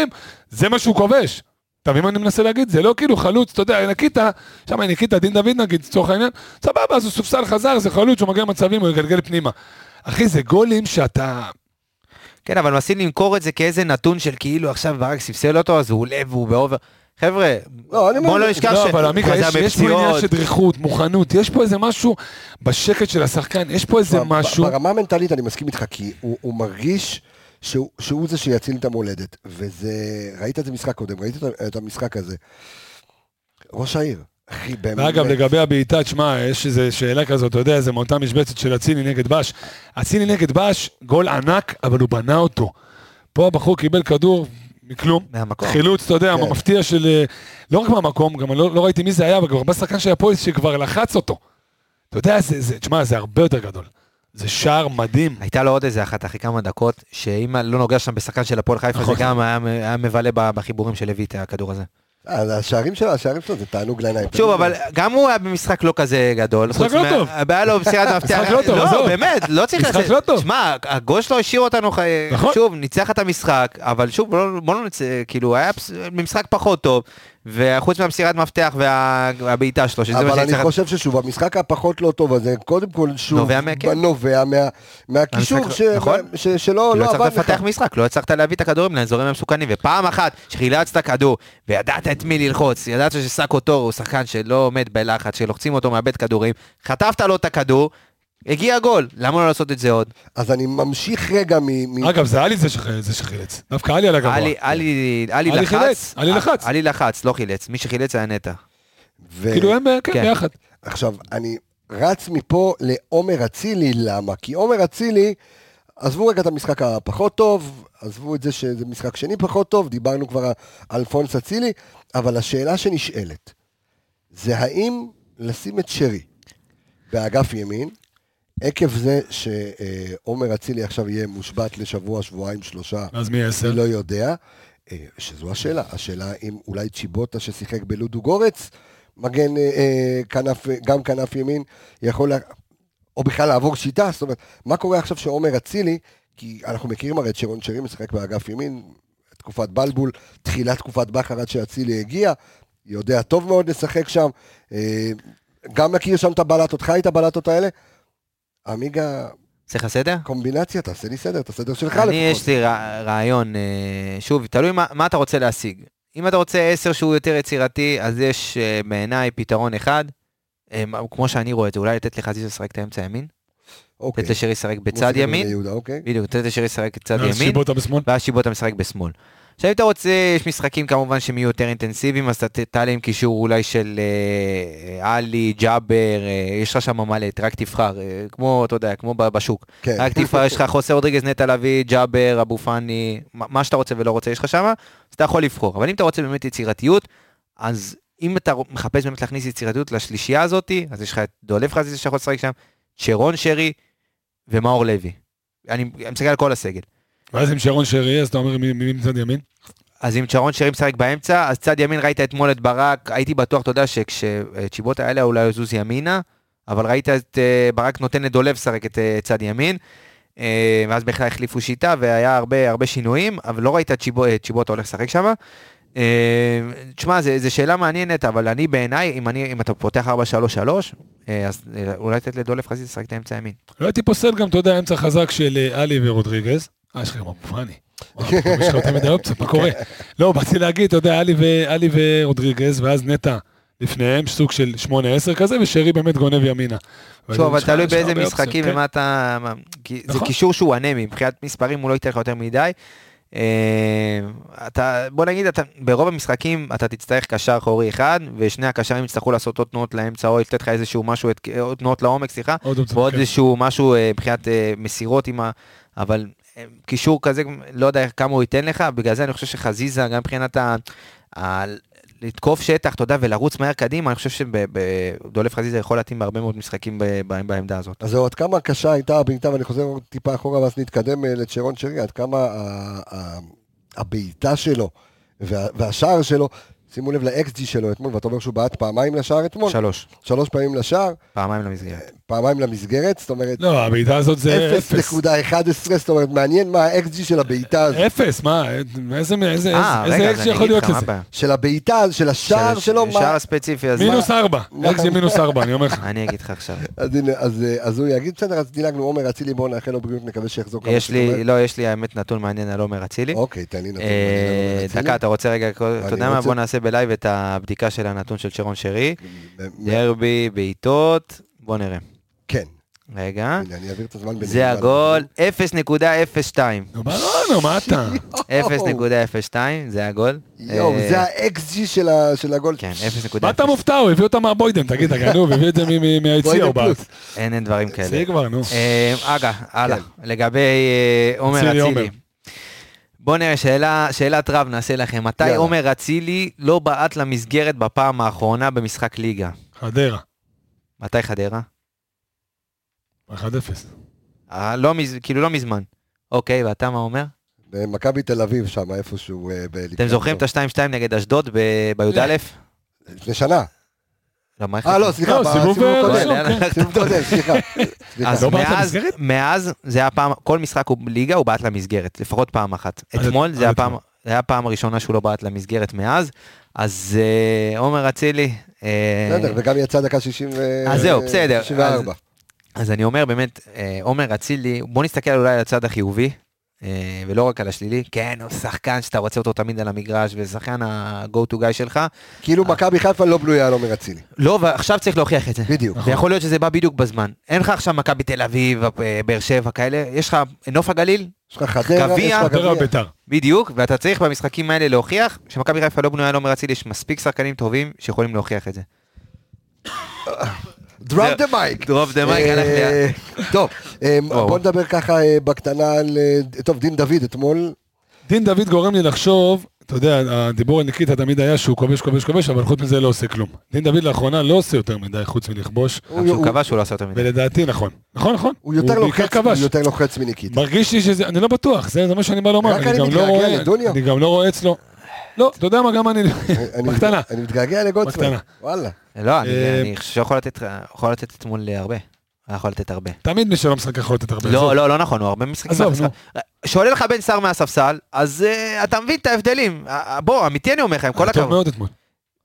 S3: זה מה שהוא כובש. אתה מבין מה אני מנסה להגיד? זה לא כאילו חלוץ, אתה יודע, ניקיטה, שם ניקיטה, דין דוד נגיד, לצורך העניין, סבבה, אז הוא סופסל חזר, זה חלוץ, הוא מגיע למצבים, הוא יגלגל פנימה. אחי, זה גולים שאתה...
S4: כן, אבל מנסים למכור את זה כאיזה נתון של כאילו עכשיו ברק ספסל אותו, אז הוא עולה והוא באובר. חבר'ה,
S1: לא, אני
S4: בוא לא נשכח
S3: לא,
S4: ש...
S3: אבל עמיקה, יש, פה עניין. של דריכות, מוכנות, יש פה איזה משהו בשקט של השחקן, יש פה איזה משהו...
S1: ברמה המנטלית אני מסכים איתך, כי הוא, הוא מרגיש שהוא, שהוא זה שיציל את המולדת. וזה, ראית את זה משחק קודם, ראית את, את המשחק הזה. ראש העיר, אחי, באמת.
S3: ואגב, לגבי הבעיטה, תשמע, יש איזו שאלה כזאת, אתה יודע, זה מאותה משבצת של אצילי נגד בש. אצילי נגד בש, גול ענק, אבל הוא בנה אותו. פה הבחור קיבל כדור מכלום.
S4: מהמקום.
S3: חילוץ, אתה יודע,
S1: כן.
S3: מפתיע של... אה, לא רק מהמקום, גם לא, לא ראיתי מי זה היה, אבל גם הרבה שחקן של הפועל שכבר לחץ אותו. אתה יודע, זה, זה, תשמע, זה הרבה יותר גדול. זה שער מדהים.
S4: הייתה לו עוד איזה אחת אחרי כמה דקות, שאם לא נוגע שם בשחקן של הפועל חיפה, זה
S3: נכון.
S4: גם היה היה מבלה בחיבורים של לויט, הכדור הזה.
S1: השערים שלו, השערים שלו זה תענוג לעיניים.
S4: שוב, אבל גם הוא היה במשחק לא כזה גדול.
S3: משחק לא טוב.
S4: היה לו מסירת מפתח.
S3: משחק לא טוב,
S4: לא. באמת, לא צריך
S3: משחק לא טוב.
S4: שמע, הגול שלו השאיר אותנו,
S3: נכון.
S4: שוב, ניצח את המשחק, אבל שוב, בוא לא- לא נצא, כאילו, היה פס- משחק פחות טוב, וחוץ מהמסירת מפתח וה- והבעיטה שלו, שזה מה
S1: אבל אני. חושב ששוב, המשחק הפחות לא טוב הזה, קודם כל שוב,
S4: נובע מה- כן.
S1: נובע מה- מהקישור ש-
S4: נכון.
S1: ש- שלא
S4: לא
S1: לא
S4: הצלחת
S1: עבד לך.
S4: לפתח משחק, לא הצלחת להביא את הכדורים לאזורים המסוכנים, ופעם אחת שחילצת כדור, וידעת את מי ללחוץ, ידעת שסאקו טור הוא שחקן שלא עומד בלחץ, שלוחצים אותו מאבד כדורים, חטפת לו את הכדור, הגיע גול, למה לא לעשות את זה עוד?
S1: אז אני ממשיך רגע מ... מ-
S3: אגב, זה עלי זה שח- זה שחילץ. דווקא עלי על הגבוה.
S4: עלי- עלי עלי
S3: עלי
S4: לחץ,
S3: חילץ, עלי לחץ.
S4: עלי לחץ, לא חילץ, מי שחילץ היה נטע.
S1: ו-
S3: כאילו הם, אה, כן,
S4: כן.
S3: ביחד.
S1: עכשיו, אני רץ מפה לעומר אצילי, למה? כי עומר אצילי, עזבו רגע את המשחק הפחות טוב, עזבו את זה שזה משחק שני פחות טוב, דיברנו כבר על אלפונס אצילי, אבל השאלה שנשאלת, זה האם לשים את שרי באגף ימין, עקב זה שעומר אצילי עכשיו יהיה מושבת לשבוע, שבועיים, שלושה,
S3: אז מי עשר?
S1: אני לא יודע, אה, שזו השאלה. השאלה אם אולי צ'יבוטה ששיחק בלודו גורץ, מגן אה, אה, כנף, גם כנף ימין, יכול, לה... או בכלל לעבור שיטה, זאת אומרת, מה קורה עכשיו שעומר אצילי, כי אנחנו מכירים הרי את שרון שרי משחק באגף ימין, תקופת בלבול, תחילת תקופת בכר עד שאצילי הגיע, יודע טוב מאוד לשחק שם, גם מכיר שם את הבלטות, חי את הבלטות האלה. עמיגה,
S4: צריך לסדר?
S1: קומבינציה, תעשה לי סדר, את הסדר שלך
S4: אני,
S1: לפחות.
S4: יש לי רע- רעיון, אה, שוב, תלוי מה, מה אתה רוצה להשיג. אם אתה רוצה עשר שהוא יותר יצירתי, אז יש אה, בעיניי פתרון אחד, אה, כמו שאני רואה את זה, אולי לתת לחזיזה לשחק את האמצע ימין,
S1: אוקיי.
S4: לתת לשרי לשחק בצד ימין,
S1: אוקיי.
S4: בדיוק, לתת לשרי לשחק בצד ימין,
S3: שיבוטה בשמאל.
S4: ואז שיבוטה משחק בשמאל. עכשיו אם אתה רוצה, יש משחקים כמובן שהם יהיו יותר אינטנסיביים, אז אתה תעלה עם קישור אולי של אה, עלי, ג'אבר, אה, יש לך שם מלא, רק תבחר, אה, כמו, אתה יודע, כמו בשוק.
S1: כן.
S4: רק תבחר, יש לך חוסה רודריגז, נטע לביא, ג'אבר, אבו פאני, מה שאתה רוצה ולא רוצה יש לך שם, אז אתה יכול לבחור. אבל אם אתה רוצה באמת יצירתיות, אז אם אתה מחפש באמת להכניס יצירתיות לשלישייה הזאת, אז יש לך את דולב חזיזה שיכול לשחק שם, שרון שרי ומאור לוי. אני אני מסתכל על כל הסגל.
S3: ואז עם שרון שרי, אז אתה אומר מי מצד ימין?
S4: אז אם צ'רון שרי משחק באמצע, אז צד ימין ראית אתמול את ברק, הייתי בטוח, אתה יודע, שכשצ'יבוטה היה אולי יזוז ימינה, אבל ראית את אה, ברק נותן לדולב לשחק את אה, צד ימין, אה, ואז בכלל החליפו שיטה והיה הרבה הרבה שינויים, אבל לא ראית את צ'יבו- את צ'יבוטה הולך לשחק שם. תשמע, זו שאלה מעניינת, אבל אני בעיניי, אם, אני, אם אתה פותח 4-3-3, אה, אז אולי לתת לדולב חזיז לשחק את האמצע ימין.
S3: לא הייתי פוסל גם, אתה יודע, אמצע חזק של עלי ורודריגז. אה, יש לך גם אבו פאני. יש לך יותר מדי אופציות, מה קורה? לא, באתי להגיד, אתה יודע, עלי ורודריגז, ואז נטע לפניהם, סוג של 8-10 כזה, ושרי באמת גונב ימינה.
S4: שוב, אבל תלוי באיזה משחקים
S3: כן.
S4: ומה אתה... זה
S3: נכון.
S4: קישור שהוא אנמי, מבחינת מספרים הוא לא ייתן לך יותר מדי. אה, אתה, בוא נגיד, אתה, ברוב המשחקים אתה תצטרך קשר אחורי אחד, ושני הקשרים יצטרכו לעשות עוד תנועות לאמצע, או לתת לך איזשהו משהו, עוד תנועות לעומק, סליחה, ועוד
S3: כן.
S4: איזשהו משהו אה, מבחינת אה, מסירות עם ה... אבל קישור כזה, לא יודע כמה הוא ייתן לך, בגלל זה אני חושב שחזיזה, גם מבחינת ה... ה... לתקוף שטח, אתה יודע, ולרוץ מהר קדימה, אני חושב שדולף חזיזה יכול להתאים בהרבה מאוד משחקים בעמדה הזאת.
S1: אז זהו, עד כמה קשה הייתה הבעיטה, ואני חוזר טיפה אחורה ואז נתקדם אה, לצ'רון שרי, עד כמה הבעיטה שלו וה- והשער שלו, שימו לב ל-XG שלו אתמול, ואתה אומר שהוא בעט פעמיים לשער אתמול,
S4: שלוש,
S1: שלוש פעמים לשער,
S4: פעמיים למסגרת.
S1: פעמיים למסגרת, זאת אומרת,
S3: לא, הבעיטה הזאת זה אפס.
S1: 0.11, זאת אומרת, מעניין מה ה-XG של הבעיטה הזאת.
S3: אפס, מה, איזה איזה-
S4: אה, אז
S3: יכול להיות
S4: מה
S3: לזה?
S1: של הבעיטה, של השער
S4: של-
S1: שלו, מה...
S4: הספציפי הזה.
S3: מינוס ארבע,
S1: מה-
S3: אקס זה מינוס ארבע, אני אומר לך.
S4: אני אגיד לך עכשיו.
S1: אז הנה, אז אה, אז הוא יגיד, בסדר, אז דילגנו, עומר אצילי, בואו נאחל לו בריאות, נקווה שיחזור כמה
S4: יש לי, לא, יש לי האמת נתון מעניין על עומר אצילי.
S1: אוקיי, תן לי נתון.
S4: אה,
S1: מעניין על עומר
S4: דקה,
S1: אצילי.
S4: אתה רוצה רגע, אתה יודע מה?
S1: רוצה-
S4: בוא נעשה ב live את הבדיקה של הנתון של שרון שרי.
S1: מ- מ-
S4: דרבי, בעיטות, בוא נראה. רגע.
S1: הנה, אני אעביר את הזמן בנעימה.
S4: זה הגול, 0.02.
S3: נו, נו, מה אתה?
S4: 0.02, זה הגול.
S1: יואו,
S4: אה,
S1: זה ה-XG של הגול.
S4: כן, 0.02.
S3: מה אתה מופתע? הוא הביא אותה מהבוידן, תגיד, אתה גנוב, הביא את זה מהיציע או.
S1: לפלוס.
S4: אין אין דברים כאלה.
S3: זה כבר, נו.
S4: אה, אגה, הלאה.
S1: כן.
S4: לגבי אה, עומר
S3: אצילי, עומר.
S4: אצילי. בוא נראה, שאלה- שאלת רב נעשה לכם. מתי
S1: יאללה.
S4: עומר אצילי לא בעט למסגרת בפעם האחרונה במשחק ליגה?
S3: חדרה,
S4: מתי חדרה?
S3: 1-0.
S4: אה, לא מז- כאילו לא מזמן. אוקיי, ואתה מה אומר?
S1: במכבי תל אביב שם, איפשהו אה, ב-
S4: אתם זוכרים את ה-2-2 נגד אשדוד ב- בי"א?
S1: לפני שנה.
S4: לא, מה
S1: אה, לא, סליחה,
S3: לא,
S1: בסיבוב
S3: סיבוב, אה,
S4: כן.
S1: סיבוב קודם, סליחה. סליחה.
S4: אז
S3: לא בעט
S4: מאז,
S3: למסגרת?
S4: מאז זה היה פעם, כל משחק הוא ליגה הוא בעט למסגרת, לפחות פעם אחת.
S3: עד-
S4: אתמול
S3: עד
S4: זה היה
S3: אתמול.
S4: פעם, זה היה הפעם הראשונה שהוא לא בעט למסגרת מאז, אז אה, עומר אצילי, אה,
S1: בסדר, וגם יצא דקה 60 ו...
S4: אז זהו, בסדר.
S1: 64.
S4: אז אני אומר באמת, אה, עומר אצילי, בוא נסתכל אולי על הצד החיובי, אה, ולא רק על השלילי, כן, הוא שחקן שאתה רוצה אותו תמיד על המגרש, ושחקן ה-go to guy שלך,
S1: כאילו מכבי חיפה לא בנויה על עומר אצילי.
S4: לא, ועכשיו צריך להוכיח את זה.
S1: בדיוק.
S4: ויכול להיות שזה בא בדיוק בזמן. אין לך עכשיו מכבי תל אביב, אה, באר שבע כאלה, יש לך נוף הגליל,
S1: יש לך חדרה,
S4: גביע,
S1: יש לך
S3: חדרה
S1: גביע.
S3: ביתר.
S4: בדיוק, ואתה צריך במשחקים האלה להוכיח שמכבי חיפה לא בנויה על עומר אצילי, יש מספיק שחקנים טובים שיכולים להוכיח את זה.
S1: Drop the mic.
S4: Drop the mic, הלך
S1: אה, טוב, אה. בוא נדבר ככה אה, בקטנה על... טוב, דין דוד אתמול,
S3: דין דוד גורם לי לחשוב, אתה יודע, הדיבור על ניקיטה תמיד היה שהוא כובש, כובש, כובש, אבל חוץ מזה לא עושה כלום. דין דוד לאחרונה לא עושה יותר מדי חוץ מלכבוש,
S4: גם שהוא כבש שהוא לא עשה יותר מדי.
S3: ולדעתי נכון. נכון, נכון.
S1: הוא יותר לוחץ, הוא. יותר לוחץ מניקיטה.
S3: מרגיש לי שזה, אני לא בטוח, זה זה מה שאני בא לומר.
S1: רק אני
S3: גם לא
S1: מתגעגע
S3: רואה-
S1: לדוניו.
S3: אני גם לא רואה אצלו. לא, אתה יודע מה, גם אני,
S1: אני-
S3: בקטנה.
S1: אני מתגעגע לגולדסמן.
S3: בקטנה.
S1: וואלה.
S4: לא, אני
S3: אה,
S4: אני חושב שיכול לתת אתמול הרבה. היה יכול לתת הרבה.
S3: תמיד מי שלא משחק יכול לתת הרבה.
S4: לא, לא, לא נכון, הוא הרבה משחקים.
S3: עזוב,
S4: מהספסל. שעולה לך בן סער מהספסל, אז אה, אתה מבין את ההבדלים. אה, בוא, אמיתי אני אומר לך, עם כל
S3: היה טוב
S4: הכבוד.
S3: מאוד אתמול.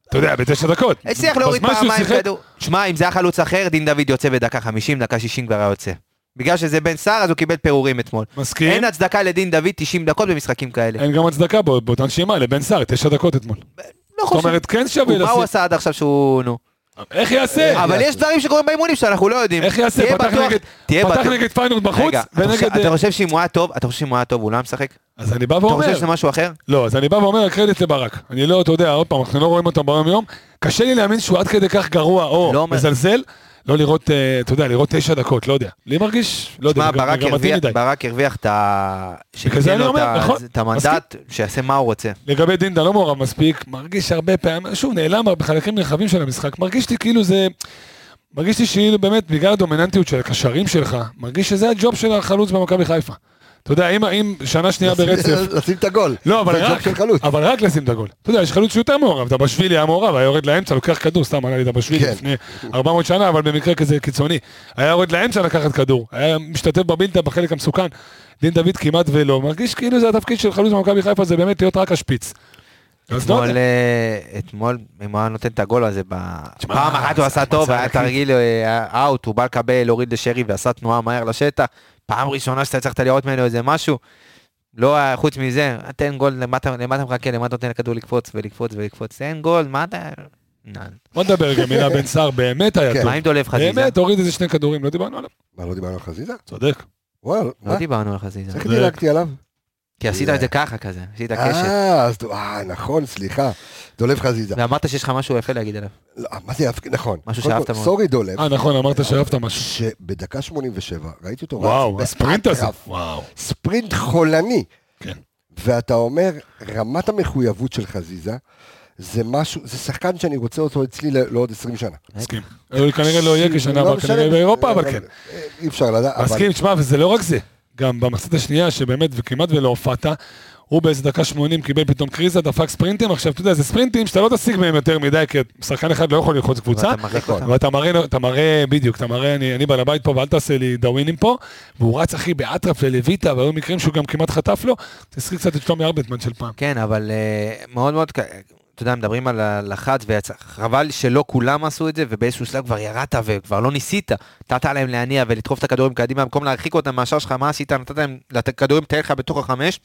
S3: אתה יודע, בתשע דקות.
S4: הצליח להוריד פעמיים כדור. שמע, אם זה היה חלוץ אחר, דין דוד יוצא בדקה 50, דקה 60 כבר היה יוצא. בגלל שזה בן סער, אז הוא קיבל פירורים אתמול.
S3: מסכים.
S4: אין הצדקה לדין דוד 90 דקות במשחקים כאלה.
S3: אין גם הצדקה בו- באותה נשימה לבן סער, תשע דקות אתמול.
S4: לא
S3: זאת
S4: חושב.
S3: אומרת, כן שווה
S4: הוא- מה הוא
S3: לשים.
S4: עשה עד עכשיו שהוא... נו.
S3: איך יעשה?
S4: אבל יש דברים שקורים באימונים שאנחנו לא יודעים.
S3: איך יעשה? פתח נגד- פתח נגד פיינורד בחוץ,
S4: אתה
S3: ונגד...
S4: אתה חושב שאם הוא היה טוב, אתה חושב שאם הוא היה טוב הוא לא היה משחק?
S3: אז אני בא
S4: אתה
S3: ואומר...
S4: חושב שזה משהו אחר?
S3: לא, אז אני בא ואומר, הקרדיט לברק. אני לא, אתה יודע, עוד פעם, אנחנו לא רואים אותו ביום יום. קשה לי להאמין שהוא עד כדי כך גרוע או
S4: לא אומר-
S3: מזלזל, לא לראות, אה, אתה יודע, לראות תשע דקות, לא יודע. לי מרגיש, לא יודע, גם מגמתי
S4: הרוויח-
S3: מדי.
S4: ברק הרוויח את ה...
S3: בגלל
S4: את
S3: נכון,
S4: את המנדט, שיעשה מה הוא רוצה.
S3: לגבי דינדה לא מעורב מספיק, מרגיש הרבה פעמים, שוב, נעלם בחלקים נרחבים של המשחק, מרגיש לי כאילו זה... מרגיש לי כאילו באמת, בגלל הדומיננטיות של הקשרים שלך, מרגיש שזה הג'וב של החלוץ במכבי חיפה. אתה יודע, אם- אם שנה שנייה ברצף,
S1: לשים את הגול.
S3: לא, אבל רק. אבל רק לשים את הגול. אתה יודע, יש חלוץ שיותר מעורב, דבשווילי היה מעורב, היה יורד לאמצע, לוקח כדור, סתם עלה לי דבשווילי
S1: כן.
S3: לפני 400 שנה, אבל במקרה כזה קיצוני. היה יורד לאמצע לקחת כדור, היה משתתף בבילטה בחלק המסוכן. דין דוד כמעט ולא, מרגיש כאילו זה התפקיד של חלוץ במכבי חיפה, זה באמת להיות רק השפיץ. לא
S4: אתמול. אה, אתמול, אם הוא היה נותן את הגול הזה, פעם אחת הוא עשה טוב, היה. תרגיל אה, אאוט, הוא בא לקבל, להוריד לשרי ועשה תנועה מהר לשטח. פעם ראשונה שאתה הצלחת לראות ממנו איזה משהו. לא, חוץ מזה, תן גול, למה אתה מחכה, למה אתה נותן לכדור לקפוץ ולקפוץ ולקפוץ, אין גול, מה אתה...
S3: בוא נדבר רגע מילה בן סער, באמת היה
S1: כן.
S3: טוב.
S4: מה עם דולב חזיזה?
S3: באמת, הוריד איזה שני כדורים, לא דיברנו עליו.
S1: מה, לא דיברנו על חזיזה?
S3: צודק.
S1: וואלה,
S4: לא? דיברנו על חזיזה.
S1: איך דילגתי עליו?
S4: כי עשית את זה ככה כזה, עשית קשת.
S1: אה, אז- אה, נכון, סליחה. דולב חזיזה.
S4: ואמרת שיש לך משהו יפה להגיד עליו.
S1: לא, מה זה יפה? נכון.
S4: משהו שאהבת מאוד.
S1: סורי דולב.
S3: אה, נכון, אמרת שאהבת משהו.
S1: שבדקה 87, ראיתי אותו
S3: וואו, הספרינט הזה. וואו.
S1: ספרינט חולני.
S3: כן.
S1: ואתה אומר, רמת המחויבות של חזיזה, זה משהו, זה שחקן שאני רוצה אותו אצלי לעוד 20 שנה.
S3: מסכים. הוא כנראה לא יהיה כשנה
S1: לא
S3: הבאה,
S1: משנה,
S3: כנראה באירופה, אבל
S1: אה,
S3: כן.
S1: אה, אי אפשר לדעת, אבל...
S3: מסכים, תשמע, וזה לא רק זה. גם במחצית השנייה, שבאמת וכמעט ולא הופעת, הוא באיזה דקה 80 קיבל פתאום קריזה, דפק ספרינטים, עכשיו אתה יודע, זה ספרינטים שאתה לא תשיג מהם יותר מדי, כי שחקן אחד לא יכול ללחוץ קבוצה,
S4: ואתה
S3: מראה, אתה מראה, בדיוק, אתה מראה, אני, אני בעל הבית פה ואל תעשה לי דאווינים פה, והוא רץ אחי באטרף ללויטה, והיו מקרים שהוא גם כמעט חטף לו, תזכיר קצת את שלומי ארבטמן של פעם.
S4: כן, אבל אה, מאוד מאוד, אתה יודע, מדברים על הלחץ, וחבל שלא כולם עשו את זה, ובאיזשהו שלב כבר ירדת וכבר לא ניסית. נתת להם להניע ולדחוף את הכדורים קדימה, במקום להרחיק אותם מהשאר שלך, מה עשית? נתת להם, הכדורים לטייל לך בתוך החמש.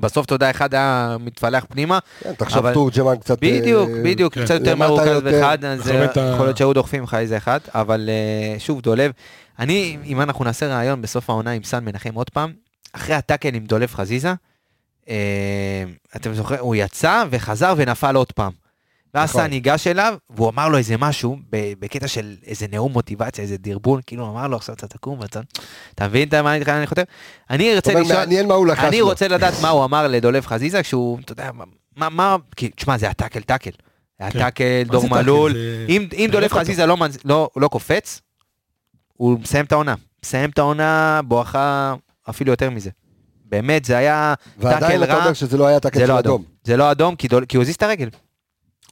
S4: בסוף, אתה יודע, אחד היה מתפלח פנימה.
S1: כן, תחשוב
S4: אבל-
S1: תורג'מן קצת...
S4: בדיוק,
S1: אה,
S4: בדיוק,
S3: כן.
S4: קצת יותר מרוכז
S1: יותר.
S4: באחד, אז
S3: מכוון את ה-
S4: יכול להיות שהיו דוחפים לך איזה אחד, אבל אה, שוב, דולב, אני, אם אנחנו נעשה ראיון בסוף העונה עם סן מנחם עוד פעם, אחרי הטאקל עם דולב חזיזה, אה, אתם זוכרים, הוא יצא וחזר ונפל עוד פעם. ואז
S1: נכון.
S4: סן ניגש אליו, והוא אמר לו איזה משהו, ב- בקטע של איזה נאום מוטיבציה, איזה דרבון, כאילו אמר לו עכשיו אתה תקום. אתה מבין את מה אני חושב? אני ארצה
S1: אומרת,
S4: לשאול...
S1: מעניין מה הוא לחץ
S4: אני
S1: לו.
S4: רוצה לדעת מה הוא אמר לדולב חזיזה כשהוא, אתה יודע, מה, מה, כי, תשמע, זה הטאקל טאקל. זה
S3: כן.
S4: הטאקל,
S3: מה
S4: דור
S3: זה?
S4: מלול.
S3: זה-
S4: אם, אם
S3: זה
S4: דולב. חזיזה לא, לא, לא קופץ, הוא מסיים את העונה. מסיים את העונה בואכה אפילו יותר מזה. באמת, זה היה
S1: ועדיין
S4: טאקל
S1: אתה
S4: רע,
S1: אומר שזה לא היה טאקל
S4: זה
S1: של
S4: לא
S1: אדום.
S4: אדום. זה לא אדום, כי, דול, כי הוא הזיז את הרגל.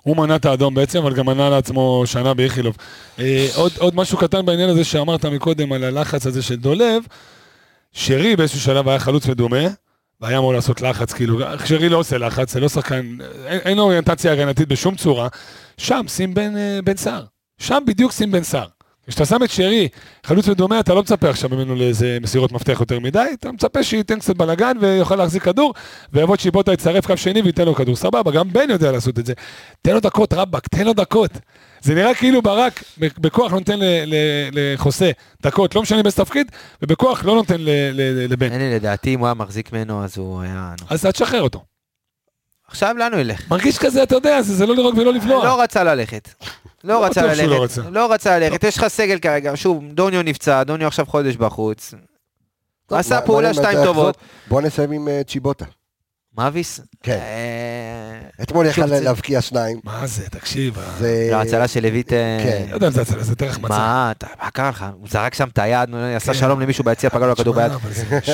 S3: הוא מנה את האדום בעצם, אבל גם מנה לעצמו שנה באיכילוב. אה, עוד, עוד משהו קטן בעניין הזה שאמרת מקודם על הלחץ הזה של דולב, שרי באיזשהו שלב היה חלוץ מדומה, והיה אמור לעשות לחץ, כאילו, שרי לא עושה לחץ, זה לא שחקן, אין, אין לו אוריינטציה הגנתית בשום צורה, שם שים בן, אה, בן סער, שם בדיוק שים בן סער. כשאתה שם את שרי, חלוץ מדומה, אתה לא מצפה עכשיו ממנו לאיזה מסירות מפתח יותר מדי, אתה מצפה שייתן קצת בלאגן ויוכל להחזיק כדור, ויבוא צ'יבוטה יצטרף קו שני וייתן לו כדור, סבבה, גם בן יודע לעשות את זה. תן לו דקות, רבאק, תן לו דקות. זה נראה כאילו ברק בכוח נותן ל- ל- לחוסה דקות, לא משנה באיזה תפקיד, ובכוח לא נותן לבן.
S4: לדעתי, אם הוא היה מחזיק ממנו, אז הוא היה...
S3: אז תשחרר אותו.
S4: עכשיו לאן הוא ילך?
S3: מרגיש כזה, אתה יודע, זה זה לא לירוק ולא לבלוע.
S4: לא רצה ללכת. לא
S3: לא
S4: רצה ללכת.
S3: לא רצה.
S4: לא רצה ללכת. יש לך סגל כרגע, שוב, דוניו נפצע, דוניו עכשיו חודש בחוץ. עשה פעולה שתיים טובות.
S1: בוא נסיים עם אה, צ'יבוטה.
S4: מאביס?
S1: כן.
S4: אה,
S1: אתמול יכל להבקיע שניים.
S3: מה זה, תקשיב. ה-
S1: זה...
S4: לא, הצלה של לויט... אה,
S1: כן.
S3: לא יודע אם זה הצלה, זה יותר החמצה.
S4: מה, מה קרה לך? הוא זרק שם את היד, עשה
S3: כן.
S4: שלום למישהו ביציע, פגע לו הכדור ביד.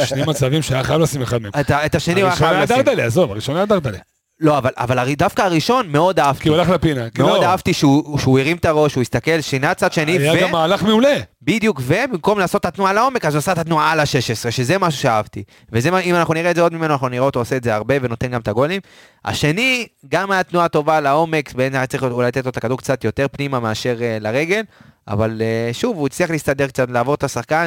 S3: שני מצבים שהיה חייב לשים אחד מהם.
S4: את השני הוא היה
S3: הראשון
S4: חייב
S3: היה
S4: לשים.
S3: דרדלה, עזוב, הראשון היה דרדלה.
S4: לא, אבל- אבל הרי דווקא הראשון מאוד
S3: כי
S4: אהבתי.
S3: הוא הלך לפינה. כי
S4: מאוד
S3: לא,
S4: אהבתי שהוא שהוא הרים את הראש, הוא הסתכל, שינה צד שני,
S3: היה גם מהלך מעולה.
S4: ובדיוק, ובמקום לעשות את התנועה לעומק, אז הוא עשה את התנועה על ה-16, שזה משהו שאהבתי. וזה אם אנחנו נראה את זה עוד ממנו, אנחנו נראה אותו עושה את זה הרבה ונותן גם את הגולים. השני, גם היה תנועה טובה לעומק, בעיניי היה צריך אולי לתת לו את הכדור קצת יותר פנימה מאשר אה, לרגל, אבל אה, שוב, הוא הצליח להסתדר קצת, לעבור את השחקן,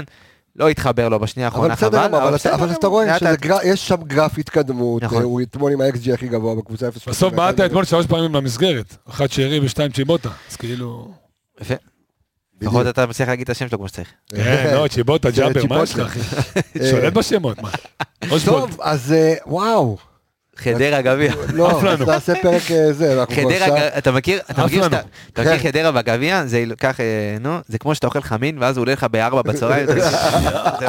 S4: לא התחבר לו בשנייה
S1: אבל
S4: האחרונה,
S1: בסדר,
S4: חבל,
S1: אבל אתה- אבל אתה רואה
S4: לאט לאט.
S1: שיש שם גרף התקדמות,
S4: נכון.
S1: הוא אתמול עם ה-XG הכי גבוה בקבוצה 0.
S3: בסוף בעטת אתמול שלוש פעמים למסגרת. אחת שרי ושתיים צ'יבוטה. אז כאילו...
S4: יפה. לפחות אתה מצליח להגיד את השם שלו כמו שצריך.
S3: כן, לא, צ'יבוטה, ג'אבר, מה. יש לך, אחי? שולט בשמות, מה?
S1: טוב, אז אה, וואו.
S4: חדרה גביע.
S1: לא. אז נעשה פרק אה, זה, אנחנו כבר.
S4: ג- אתה מכיר, אתה מכיר. שאתה, אתה מכיר
S1: כן.
S4: חדרה בגביע, זה ייקח, אה, נו, זה כמו שאתה אוכל חמין, ואז הוא עולה לך בארבע בצהריים, זה זה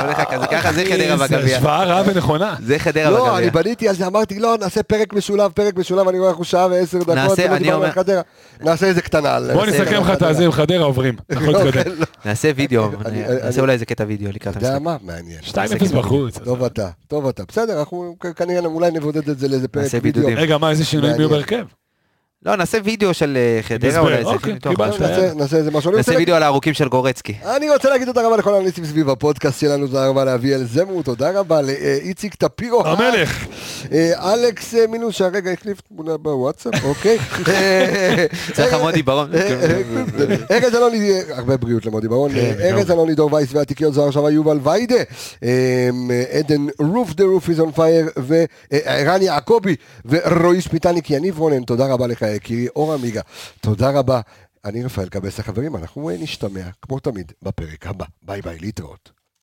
S4: עולה לך כזה, ככה זה חדרה בגביע.
S3: השוואה רעה ונכונה.
S4: זה חדרה
S1: לא, אני
S4: בגביע.
S1: בניתי על זה, אמרתי, לא, נעשה פרק משולב, פרק משולב, אני רואה אנחנו שעה ועשר דקות,
S4: נעשה,
S1: איזה קטנה.
S3: בוא נסכם לך את. הזה עם חדרה עוברים. יכול להתקדם.
S4: נעשה וידאו,
S1: אני-
S4: נעשה אולי איזה קטע וידאו לקראת
S1: אתה יודע
S4: המשחק.
S1: מה? מעניין.
S3: 2-0 בחוץ.
S1: טוב אתה, טוב אתה. בסדר, אנחנו כנראה אולי נבודד את זה לאיזה פרק וידאו.
S4: בידודים.
S3: רגע, מה, איזה שינויים יהיו. בהרכב?
S4: לא, נעשה וידאו של אה, חדרה, אולי איזה
S3: אוקיי.
S1: נעשה- איזה משהו.
S4: נעשה וידאו על הארוכים של גורצקי.
S1: אני רוצה להגיד תודה רבה לכל האנליסטים סביב הפודקאסט שלנו, תודה רבה לאביאל זמו, תודה רבה לאיציק טפירו.
S3: המלך.
S1: אה, אלכס אה, מינוס שהרגע החליף תמונה בוואטסאפ, אוקיי.
S4: צריך מודי ברון.
S1: ארז אלוני, הרבה בריאות למודי ברון, אה, ארז אלוני, דור וייס והתיקיון זוהר שווה יובל ויידה, עדן רוף the roof is on fire, וערן יעקבי ורועי שפיטניק, יניב רונן, תודה רבה לך יקירי, אור עמיגה, תודה רבה. אני רפאל קבס החברים, אנחנו נשתמע כמו תמיד בפרק הבא, ביי ביי, להתראות.